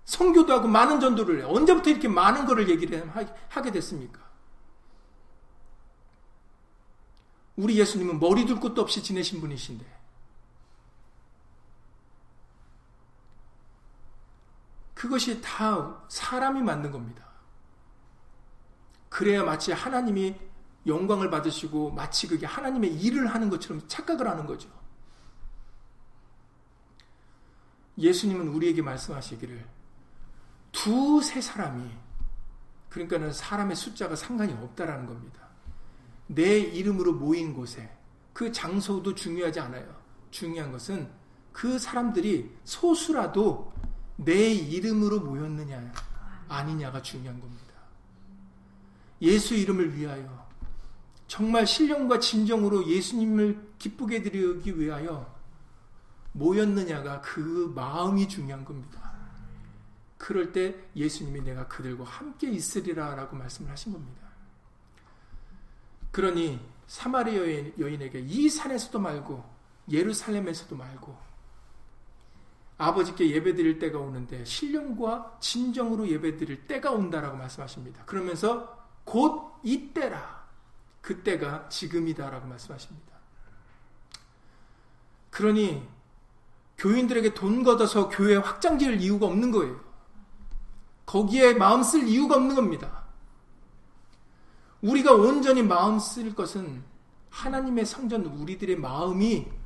성교도 하고 많은 전도를 해. 언제부터 이렇게 많은 거를 얘기를 하게 됐습니까? 우리 예수님은 머리 둘 곳도 없이 지내신 분이신데 그것이 다 사람이 만든 겁니다. 그래야 마치 하나님이 영광을 받으시고 마치 그게 하나님의 일을 하는 것처럼 착각을 하는 거죠. 예수님은 우리에게 말씀하시기를 두세 사람이 그러니까는 사람의 숫자가 상관이 없다라는 겁니다. 내 이름으로 모인 곳에 그 장소도 중요하지 않아요. 중요한 것은 그 사람들이 소수라도 내 이름으로 모였느냐 아니냐가 중요한 겁니다. 예수 이름을 위하여 정말 신령과 진정으로 예수님을 기쁘게 드리기 위하여 모였느냐가 그 마음이 중요한 겁니다. 그럴 때 예수님이 내가 그들과 함께 있으리라 라고 말씀을 하신 겁니다. 그러니 사마리 여인, 여인에게 이 산에서도 말고 예루살렘에서도 말고 아버지께 예배드릴 때가 오는데 신령과 진정으로 예배드릴 때가 온다라고 말씀하십니다. 그러면서 곧 이때라. 그때가 지금이다라고 말씀하십니다. 그러니 교인들에게 돈 걷어서 교회 확장 지을 이유가 없는 거예요. 거기에 마음 쓸 이유가 없는 겁니다. 우리가 온전히 마음 쓸 것은 하나님의 성전 우리들의 마음이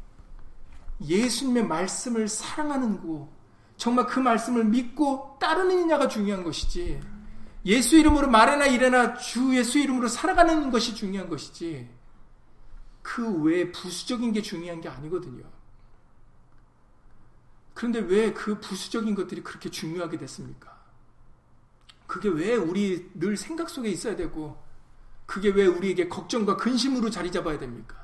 예수님의 말씀을 사랑하는 거, 정말 그 말씀을 믿고 따르느냐가 중요한 것이지, 예수 이름으로 말해나 이래나 주 예수 이름으로 살아가는 것이 중요한 것이지, 그 외에 부수적인 게 중요한 게 아니거든요. 그런데 왜 그 부수적인 것들이 그렇게 중요하게 됐습니까? 그게 왜 우리 늘 생각 속에 있어야 되고, 그게 왜 우리에게 걱정과 근심으로 자리 잡아야 됩니까?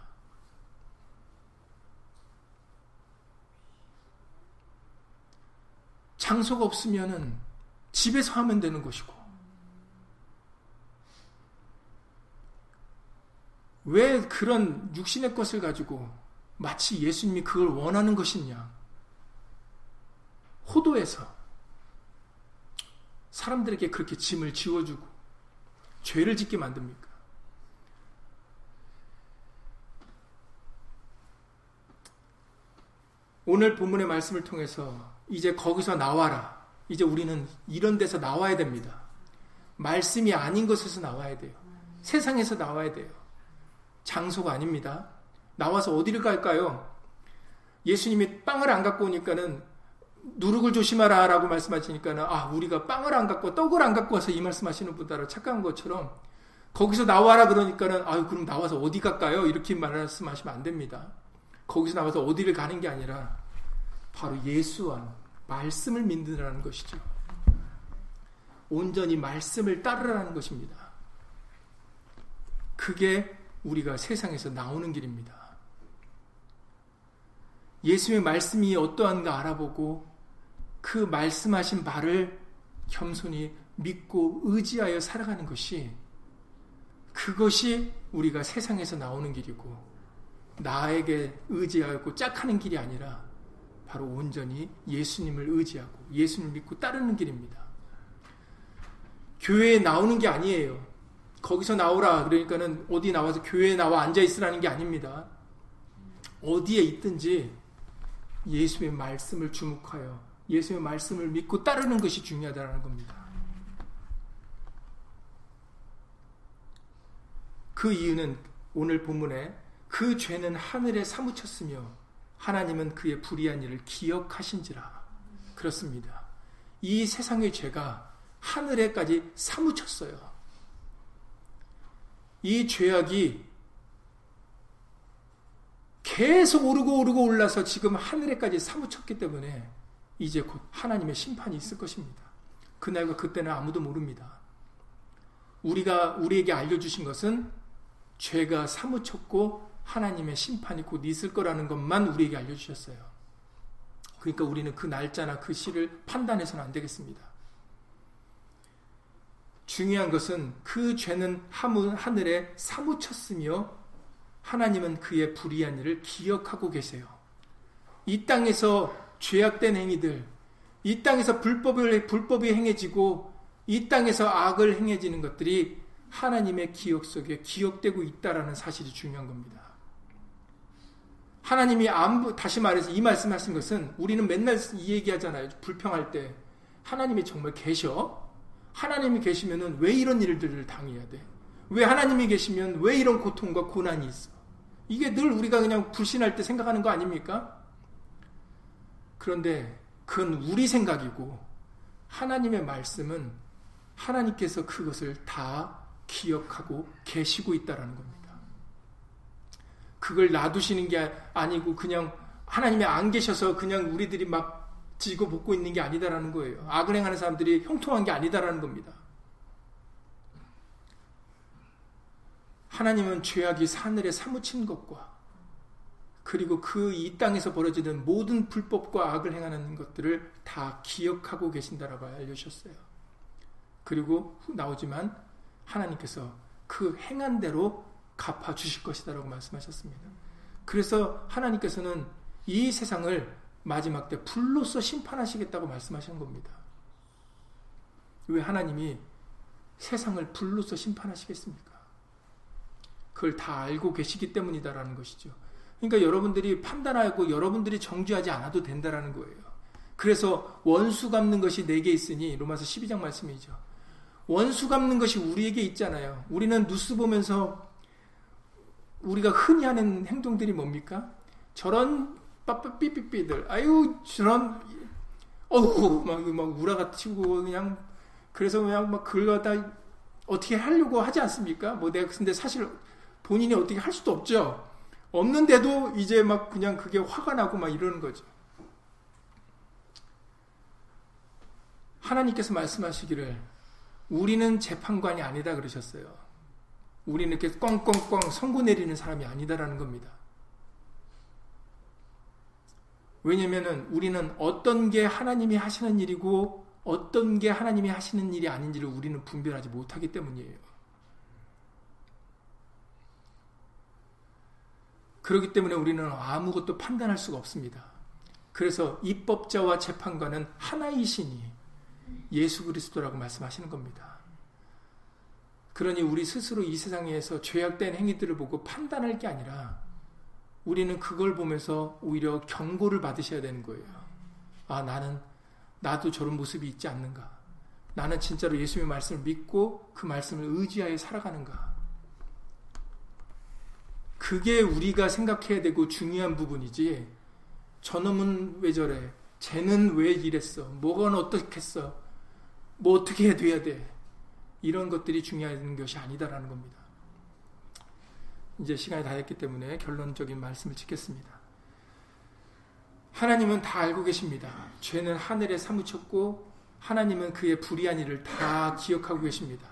장소가 없으면은 집에서 하면 되는 것이고 왜 그런 육신의 것을 가지고 마치 예수님이 그걸 원하는 것이냐 호도에서 사람들에게 그렇게 짐을 지워주고 죄를 짓게 만듭니까? 오늘 본문의 말씀을 통해서 이제 거기서 나와라. 이제 우리는 이런 데서 나와야 됩니다. 말씀이 아닌 것에서 나와야 돼요. 세상에서 나와야 돼요. 장소가 아닙니다. 나와서 어디를 갈까요? 예수님이 빵을 안 갖고 오니까는 누룩을 조심하라 라고 말씀하시니까는 아, 우리가 빵을 안 갖고 떡을 안 갖고 와서 이 말씀하시는 분들은 착각한 것처럼 거기서 나와라 그러니까는 아유, 그럼 나와서 어디 갈까요? 이렇게 말씀하시면 안 됩니다. 거기서 나와서 어디를 가는 게 아니라 바로 예수와 말씀을 믿는다는 것이죠. 온전히 말씀을 따르라는 것입니다. 그게 우리가 세상에서 나오는 길입니다. 예수의 말씀이 어떠한가 알아보고 그 말씀하신 말을 겸손히 믿고 의지하여 살아가는 것이 그것이 우리가 세상에서 나오는 길이고 나에게 의지하고 짝하는 길이 아니라 바로 온전히 예수님을 의지하고 예수님을 믿고 따르는 길입니다. 교회에 나오는 게 아니에요. 거기서 나오라 그러니까는 어디 나와서 교회에 나와 앉아 있으라는 게 아닙니다. 어디에 있든지 예수의 말씀을 주목하여 예수의 말씀을 믿고 따르는 것이 중요하다는 겁니다. 그 이유는 오늘 본문에 그 죄는 하늘에 사무쳤으며 하나님은 그의 불의한 일을 기억하신지라. 그렇습니다. 이 세상의 죄가 하늘에까지 사무쳤어요. 이 죄악이 계속 오르고 오르고 올라서 지금 하늘에까지 사무쳤기 때문에 이제 곧 하나님의 심판이 있을 것입니다. 그날과 그때는 아무도 모릅니다. 우리가 우리에게 알려주신 것은 죄가 사무쳤고 하나님의 심판이 곧 있을 거라는 것만 우리에게 알려주셨어요. 그러니까 우리는 그 날짜나 그 시를 판단해서는 안 되겠습니다. 중요한 것은 그 죄는 하늘에 사무쳤으며 하나님은 그의 불의한 일을 기억하고 계세요. 이 땅에서 죄악된 행위들, 이 땅에서 불법을, 불법이 행해지고 이 땅에서 악을 행해지는 것들이 하나님의 기억 속에 기억되고 있다라는 사실이 중요한 겁니다. 하나님이 안, 다시 말해서 이 말씀하신 것은 우리는 맨날 이 얘기하잖아요. 불평할 때. 하나님이 정말 계셔? 하나님이 계시면은 왜 이런 일들을 당해야 돼? 왜 하나님이 계시면 왜 이런 고통과 고난이 있어? 이게 늘 우리가 그냥 불신할 때 생각하는 거 아닙니까? 그런데 그건 우리 생각이고 하나님의 말씀은 하나님께서 그것을 다 기억하고 계시고 있다라는 겁니다. 그걸 놔두시는 게 아니고 그냥 하나님이 안 계셔서 그냥 우리들이 막 지고 볶고 있는 게 아니다라는 거예요. 악을 행하는 사람들이 형통한 게 아니다라는 겁니다. 하나님은 죄악이 하늘에 사무친 것과 그리고 그 이 땅에서 벌어지는 모든 불법과 악을 행하는 것들을 다 기억하고 계신다라고 알려주셨어요. 그리고 나오지만 하나님께서 그 행한 대로 갚아 주실 것이다라고 말씀하셨습니다. 그래서 하나님께서는 이 세상을 마지막 때 불로서 심판하시겠다고 말씀하신 겁니다. 왜 하나님이 세상을 불로서 심판하시겠습니까? 그걸 다 알고 계시기 때문이다라는 것이죠. 그러니까 여러분들이 판단하고 여러분들이 정죄하지 않아도 된다라는 거예요. 그래서 원수 갚는 것이 내게 있으니 로마서 12장 말씀이죠. 원수 갚는 것이 우리에게 있잖아요. 우리는 뉴스 보면서 우리가 흔히 하는 행동들이 뭡니까? 저런 삐삐삐들, 아유 저런 어우 막, 막 우라가 치고 그냥 그래서 그냥 막 그걸 갖다 어떻게 하려고 하지 않습니까? 뭐 내가 근데 사실 본인이 어떻게 할 수도 없죠. 없는데도 이제 막 그냥 그게 화가 나고 막 이러는 거죠. 하나님께서 말씀하시기를 우리는 재판관이 아니다 그러셨어요. 우리는 이렇게 꽝꽝꽝 선고 내리는 사람이 아니다라는 겁니다. 왜냐면은 우리는 어떤 게 하나님이 하시는 일이고 어떤 게 하나님이 하시는 일이 아닌지를 우리는 분별하지 못하기 때문이에요. 그렇기 때문에 우리는 아무것도 판단할 수가 없습니다. 그래서 입법자와 재판관은 하나이시니 예수 그리스도라고 말씀하시는 겁니다. 그러니 우리 스스로 이 세상에서 죄악된 행위들을 보고 판단할 게 아니라 우리는 그걸 보면서 오히려 경고를 받으셔야 되는 거예요. 아, 나는, 나도 저런 모습이 있지 않는가. 나는 진짜로 예수님의 말씀을 믿고 그 말씀을 의지하여 살아가는가. 그게 우리가 생각해야 되고 중요한 부분이지, 저놈은 왜 저래? 쟤는 왜 이랬어? 뭐가 어떻겠어? 뭐 어떻게 돼야 돼? 이런 것들이 중요한 것이 아니다라는 겁니다. 이제 시간이 다 됐기 때문에 결론적인 말씀을 짓겠습니다. 하나님은 다 알고 계십니다. 죄는 하늘에 사무쳤고 하나님은 그의 불의한 일을 다 기억하고 계십니다.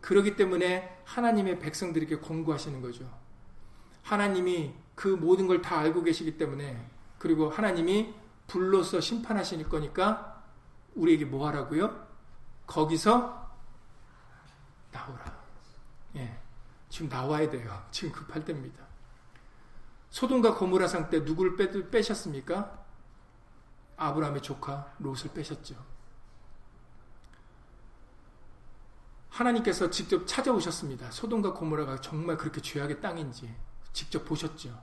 그러기 때문에 하나님의 백성들에게 권고하시는 거죠. 하나님이 그 모든 걸 다 알고 계시기 때문에 그리고 하나님이 불로서 심판하실 거니까 우리에게 뭐 하라고요? 거기서 나오라. 예. 지금 나와야 돼요. 지금 급할 때입니다. 소돔과 고모라 상 때 누구를 빼, 빼셨습니까? 아브라함의 조카 롯을 빼셨죠. 하나님께서 직접 찾아오셨습니다. 소돔과 고모라가 정말 그렇게 죄악의 땅인지 직접 보셨죠.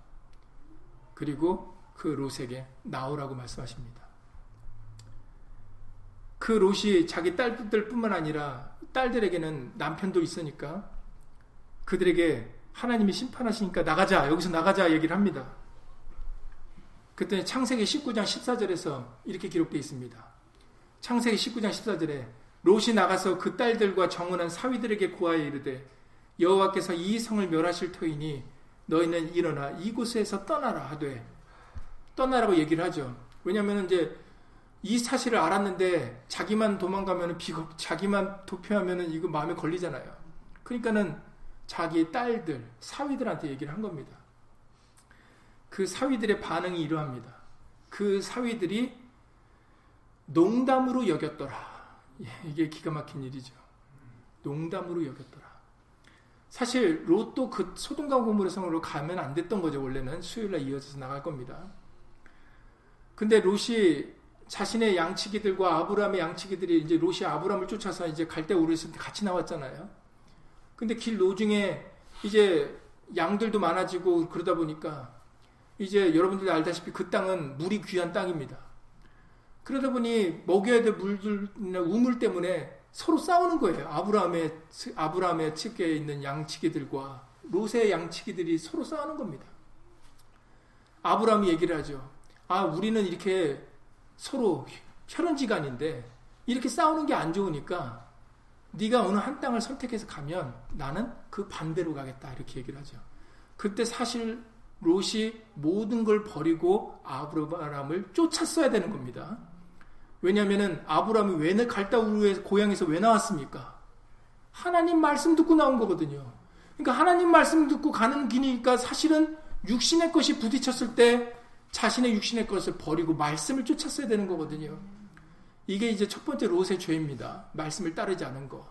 그리고 그 롯에게 나오라고 말씀하십니다. 그 롯이 자기 딸들 뿐만 아니라 딸들에게는 남편도 있으니까 그들에게 하나님이 심판하시니까 나가자 여기서 나가자 얘기를 합니다. 그때 창세기 19장 14절에서 이렇게 기록되어 있습니다. 창세기 19장 14절에 롯이 나가서 그 딸들과 정은한 사위들에게 구하여 이르되 여호와께서 이 성을 멸하실 터이니 너희는 일어나 이곳에서 떠나라 하되 떠나라고 얘기를 하죠. 왜냐하면 이제 이 사실을 알았는데 자기만 도망가면 비겁, 자기만 도피하면 이거 마음에 걸리잖아요. 그러니까는 자기 딸들, 사위들한테 얘기를 한 겁니다. 그 사위들의 반응이 이러합니다. 그 사위들이 농담으로 여겼더라. 예, 이게 기가 막힌 일이죠. 농담으로 여겼더라. 사실 롯도 그 고모의 성으로 가면 안 됐던 거죠. 원래는 수요일날 이어져서 나갈 겁니다. 근데 롯이 자신의 양치기들과 아브라함의 양치기들이 이제 롯이 아브라함을 쫓아서 이제 갈대 우르스 같이 나왔잖아요. 근데 길 노중에 이제 양들도 많아지고 그러다 보니까 이제 여러분들 알다시피 그 땅은 물이 귀한 땅입니다. 그러다 보니 먹여야 될 물들, 우물 때문에 서로 싸우는 거예요. 아브라함의, 아브라함의 측에 있는 양치기들과 롯의 양치기들이 서로 싸우는 겁니다. 아브라함이 얘기를 하죠. 아, 우리는 이렇게 서로 혈연지간인데 이렇게 싸우는 게 안 좋으니까 네가 어느 한 땅을 선택해서 가면 나는 그 반대로 가겠다 이렇게 얘기를 하죠. 그때 사실 롯이 모든 걸 버리고 아브라함을 쫓았어야 되는 겁니다. 왜냐하면 아브라함이 왜 갈다 우르의 고향에서 왜 나왔습니까? 하나님 말씀 듣고 나온 거거든요. 그러니까 하나님 말씀 듣고 가는 길이니까 사실은 육신의 것이 부딪혔을 때 자신의 육신의 것을 버리고 말씀을 쫓았어야 되는 거거든요. 이게 이제 첫 번째 롯의 죄입니다. 말씀을 따르지 않은 거.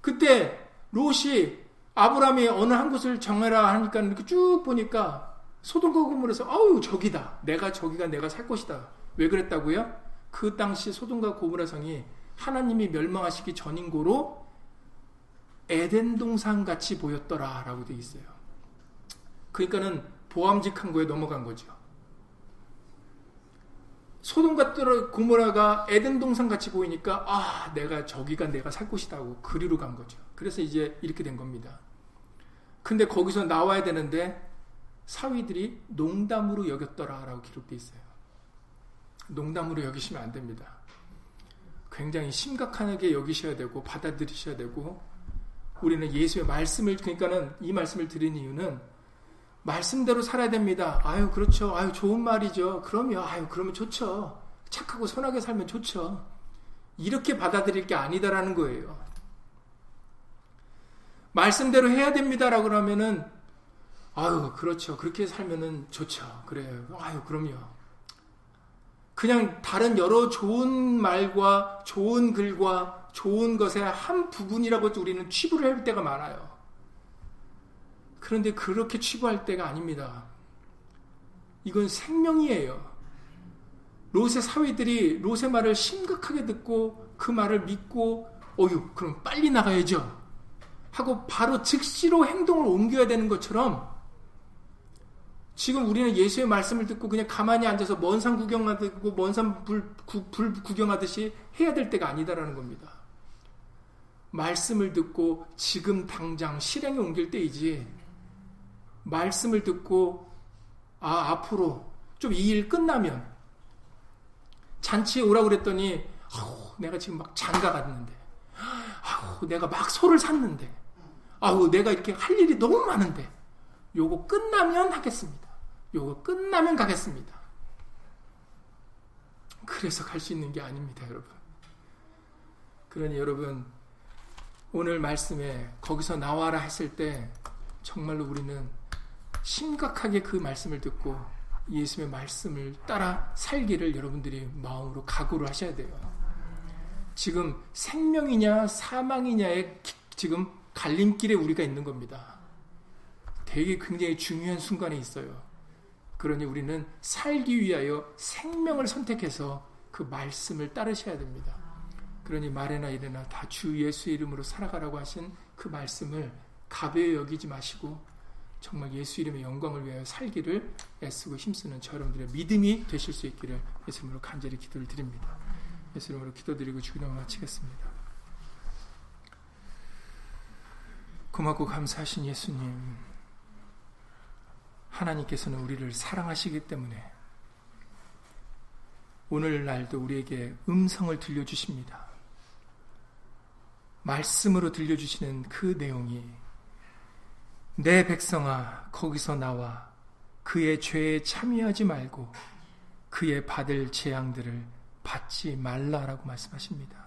그때 롯이 아브라함이 어느 한 곳을 정해라 하니까 이렇게 쭉 보니까 소돔과 고모라서 아우 저기다. 내가 저기가 내가 살 곳이다. 왜 그랬다고요? 그 당시 소돔과 고모라 성이 하나님이 멸망하시기 전인고로 에덴 동산 같이 보였더라라고 되어 있어요. 그러니까는 보암직한 거에 넘어간 거죠. 소돔과 고모라가 에덴 동산 같이 보이니까 아 내가 저기가 내가 살 곳이다고 그리로 간 거죠. 그래서 이제 이렇게 된 겁니다. 근데 거기서 나와야 되는데 사위들이 농담으로 여겼더라라고 기록되어 있어요. 농담으로 여기시면 안 됩니다. 굉장히 심각하게 여기셔야 되고 받아들이셔야 되고 우리는 예수의 말씀을 그러니까는 이 말씀을 드린 이유는 말씀대로 살아야 됩니다. 아유 그렇죠. 아유 좋은 말이죠. 그럼요. 아유 그러면 좋죠. 착하고 선하게 살면 좋죠. 이렇게 받아들일 게 아니다라는 거예요. 말씀대로 해야 됩니다라고 하면은 아유 그렇죠. 그렇게 살면은 좋죠. 그래요. 아유 그럼요. 그냥 다른 여러 좋은 말과 좋은 글과 좋은 것의 한 부분이라고 우리는 취부를 할 때가 많아요. 그런데 그렇게 취부할 때가 아닙니다. 이건 생명이에요. 롯의 사위들이 롯의 말을 심각하게 듣고 그 말을 믿고 어유 그럼 빨리 나가야죠. 하고 바로 즉시로 행동을 옮겨야 되는 것처럼 지금 우리는 예수의 말씀을 듣고 그냥 가만히 앉아서 먼 산 구경하고 먼 산 불, 불 구경하듯이 해야 될 때가 아니다라는 겁니다. 말씀을 듣고 지금 당장 실행에 옮길 때이지 말씀을 듣고 아 앞으로 좀 이 일 끝나면 잔치에 오라고 그랬더니 아우, 내가 지금 막 장가 갔는데 아우, 내가 막 소를 샀는데 아우 내가 이렇게 할 일이 너무 많은데 요거 끝나면 하겠습니다. 요거 끝나면 가겠습니다. 그래서 갈 수 있는 게 아닙니다, 여러분. 그러니 여러분 오늘 말씀에 거기서 나와라 했을 때 정말로 우리는 심각하게 그 말씀을 듣고 예수의 말씀을 따라 살기를 여러분들이 마음으로 각오를 하셔야 돼요. 지금 생명이냐 사망이냐의 지금 갈림길에 우리가 있는 겁니다. 되게 굉장히 중요한 순간에 있어요. 그러니 우리는 살기 위하여 생명을 선택해서 그 말씀을 따르셔야 됩니다. 그러니 말에나 이래나 다 주 예수 이름으로 살아가라고 하신 그 말씀을 가벼이 여기지 마시고 정말 예수 이름의 영광을 위하여 살기를 애쓰고 힘쓰는 저 여러분들의 믿음이 되실 수 있기를 예수 이름으로 간절히 기도를 드립니다. 예수 이름으로 기도드리고 주기도를 마치겠습니다. 고맙고 감사하신 예수님 하나님께서는 우리를 사랑하시기 때문에 오늘날도 우리에게 음성을 들려주십니다. 말씀으로 들려주시는 그 내용이 내 백성아 거기서 나와 그의 죄에 참여하지 말고 그의 받을 재앙들을 받지 말라라고 말씀하십니다.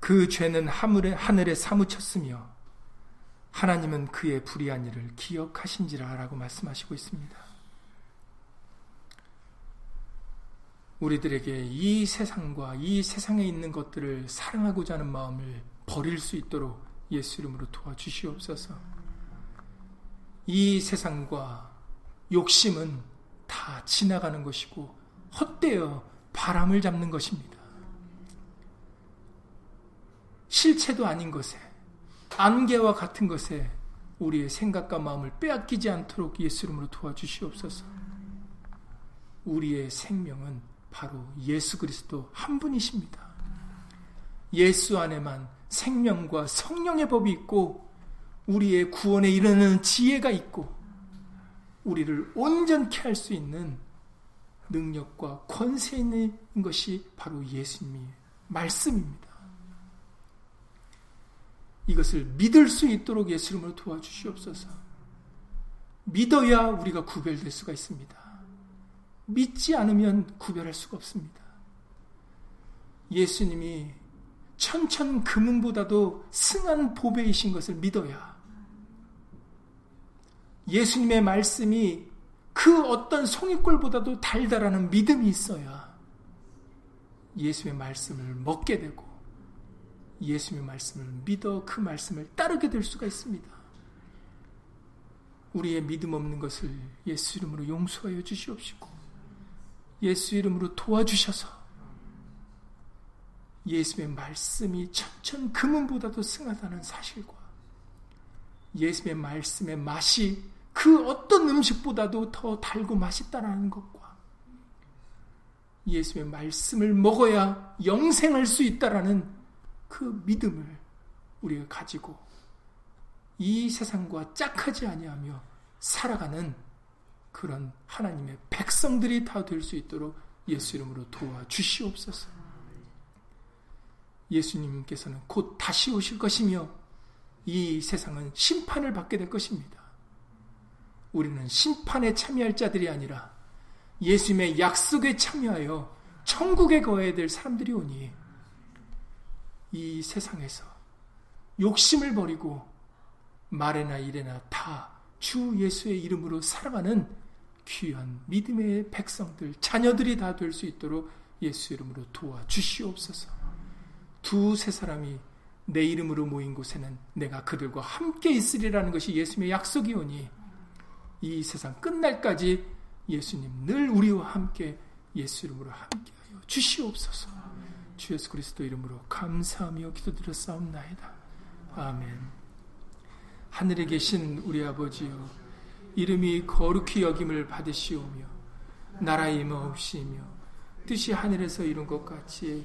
그 죄는 하늘에, 하늘에 사무쳤으며 하나님은 그의 불의한 일을 기억하신지라 라고 말씀하시고 있습니다. 우리들에게 이 세상과 이 세상에 있는 것들을 사랑하고자 하는 마음을 버릴 수 있도록 예수 이름으로 도와주시옵소서. 이 세상과 욕심은 다 지나가는 것이고 헛되어 바람을 잡는 것입니다. 실체도 아닌 것에 안개와 같은 것에 우리의 생각과 마음을 빼앗기지 않도록 예수 이름으로 도와주시옵소서. 우리의 생명은 바로 예수 그리스도 한 분이십니다. 예수 안에만 생명과 성령의 법이 있고 우리의 구원에 이르는 지혜가 있고 우리를 온전케 할 수 있는 능력과 권세 있는 것이 바로 예수님의 말씀입니다. 이것을 믿을 수 있도록 예수 이름으로 도와주시옵소서. 믿어야 우리가 구별될 수가 있습니다. 믿지 않으면 구별할 수가 없습니다. 예수님이 천천 금은보다도 승한 보배이신 것을 믿어야 예수님의 말씀이 그 어떤 송이꿀보다도 달달하는 믿음이 있어야 예수의 말씀을 먹게 되고 예수님의 말씀을 믿어 그 말씀을 따르게 될 수가 있습니다. 우리의 믿음 없는 것을 예수 이름으로 용서하여 주시옵시고 예수 이름으로 도와주셔서 예수의 말씀이 천천 금은보다도 승하다는 사실과 예수의 말씀의 맛이 그 어떤 음식보다도 더 달고 맛있다라는 것과 예수의 말씀을 먹어야 영생할 수 있다라는 그 믿음을 우리가 가지고 이 세상과 짝하지 아니하며 살아가는 그런 하나님의 백성들이 다 될 수 있도록 예수 이름으로 도와 주시옵소서. 예수님께서는 곧 다시 오실 것이며 이 세상은 심판을 받게 될 것입니다. 우리는 심판에 참여할 자들이 아니라 예수님의 약속에 참여하여 천국에 거해야 될 사람들이 오니 이 세상에서 욕심을 버리고 말에나 일에나 다 주 예수의 이름으로 살아가는 귀한 믿음의 백성들, 자녀들이 다 될 수 있도록 예수 이름으로 도와 주시옵소서. 두세 사람이 내 이름으로 모인 곳에는 내가 그들과 함께 있으리라는 것이 예수님의 약속이오니 이 세상 끝날까지 예수님 늘 우리와 함께 예수 이름으로 함께하여 주시옵소서. 주 예수 그리스도 이름으로 감사하며 기도드렸사옵나이다. 아멘. 하늘에 계신 우리 아버지여 이름이 거룩히 여김을 받으시오며 나라의 임하옵시며 뜻이 하늘에서 이룬 것 같이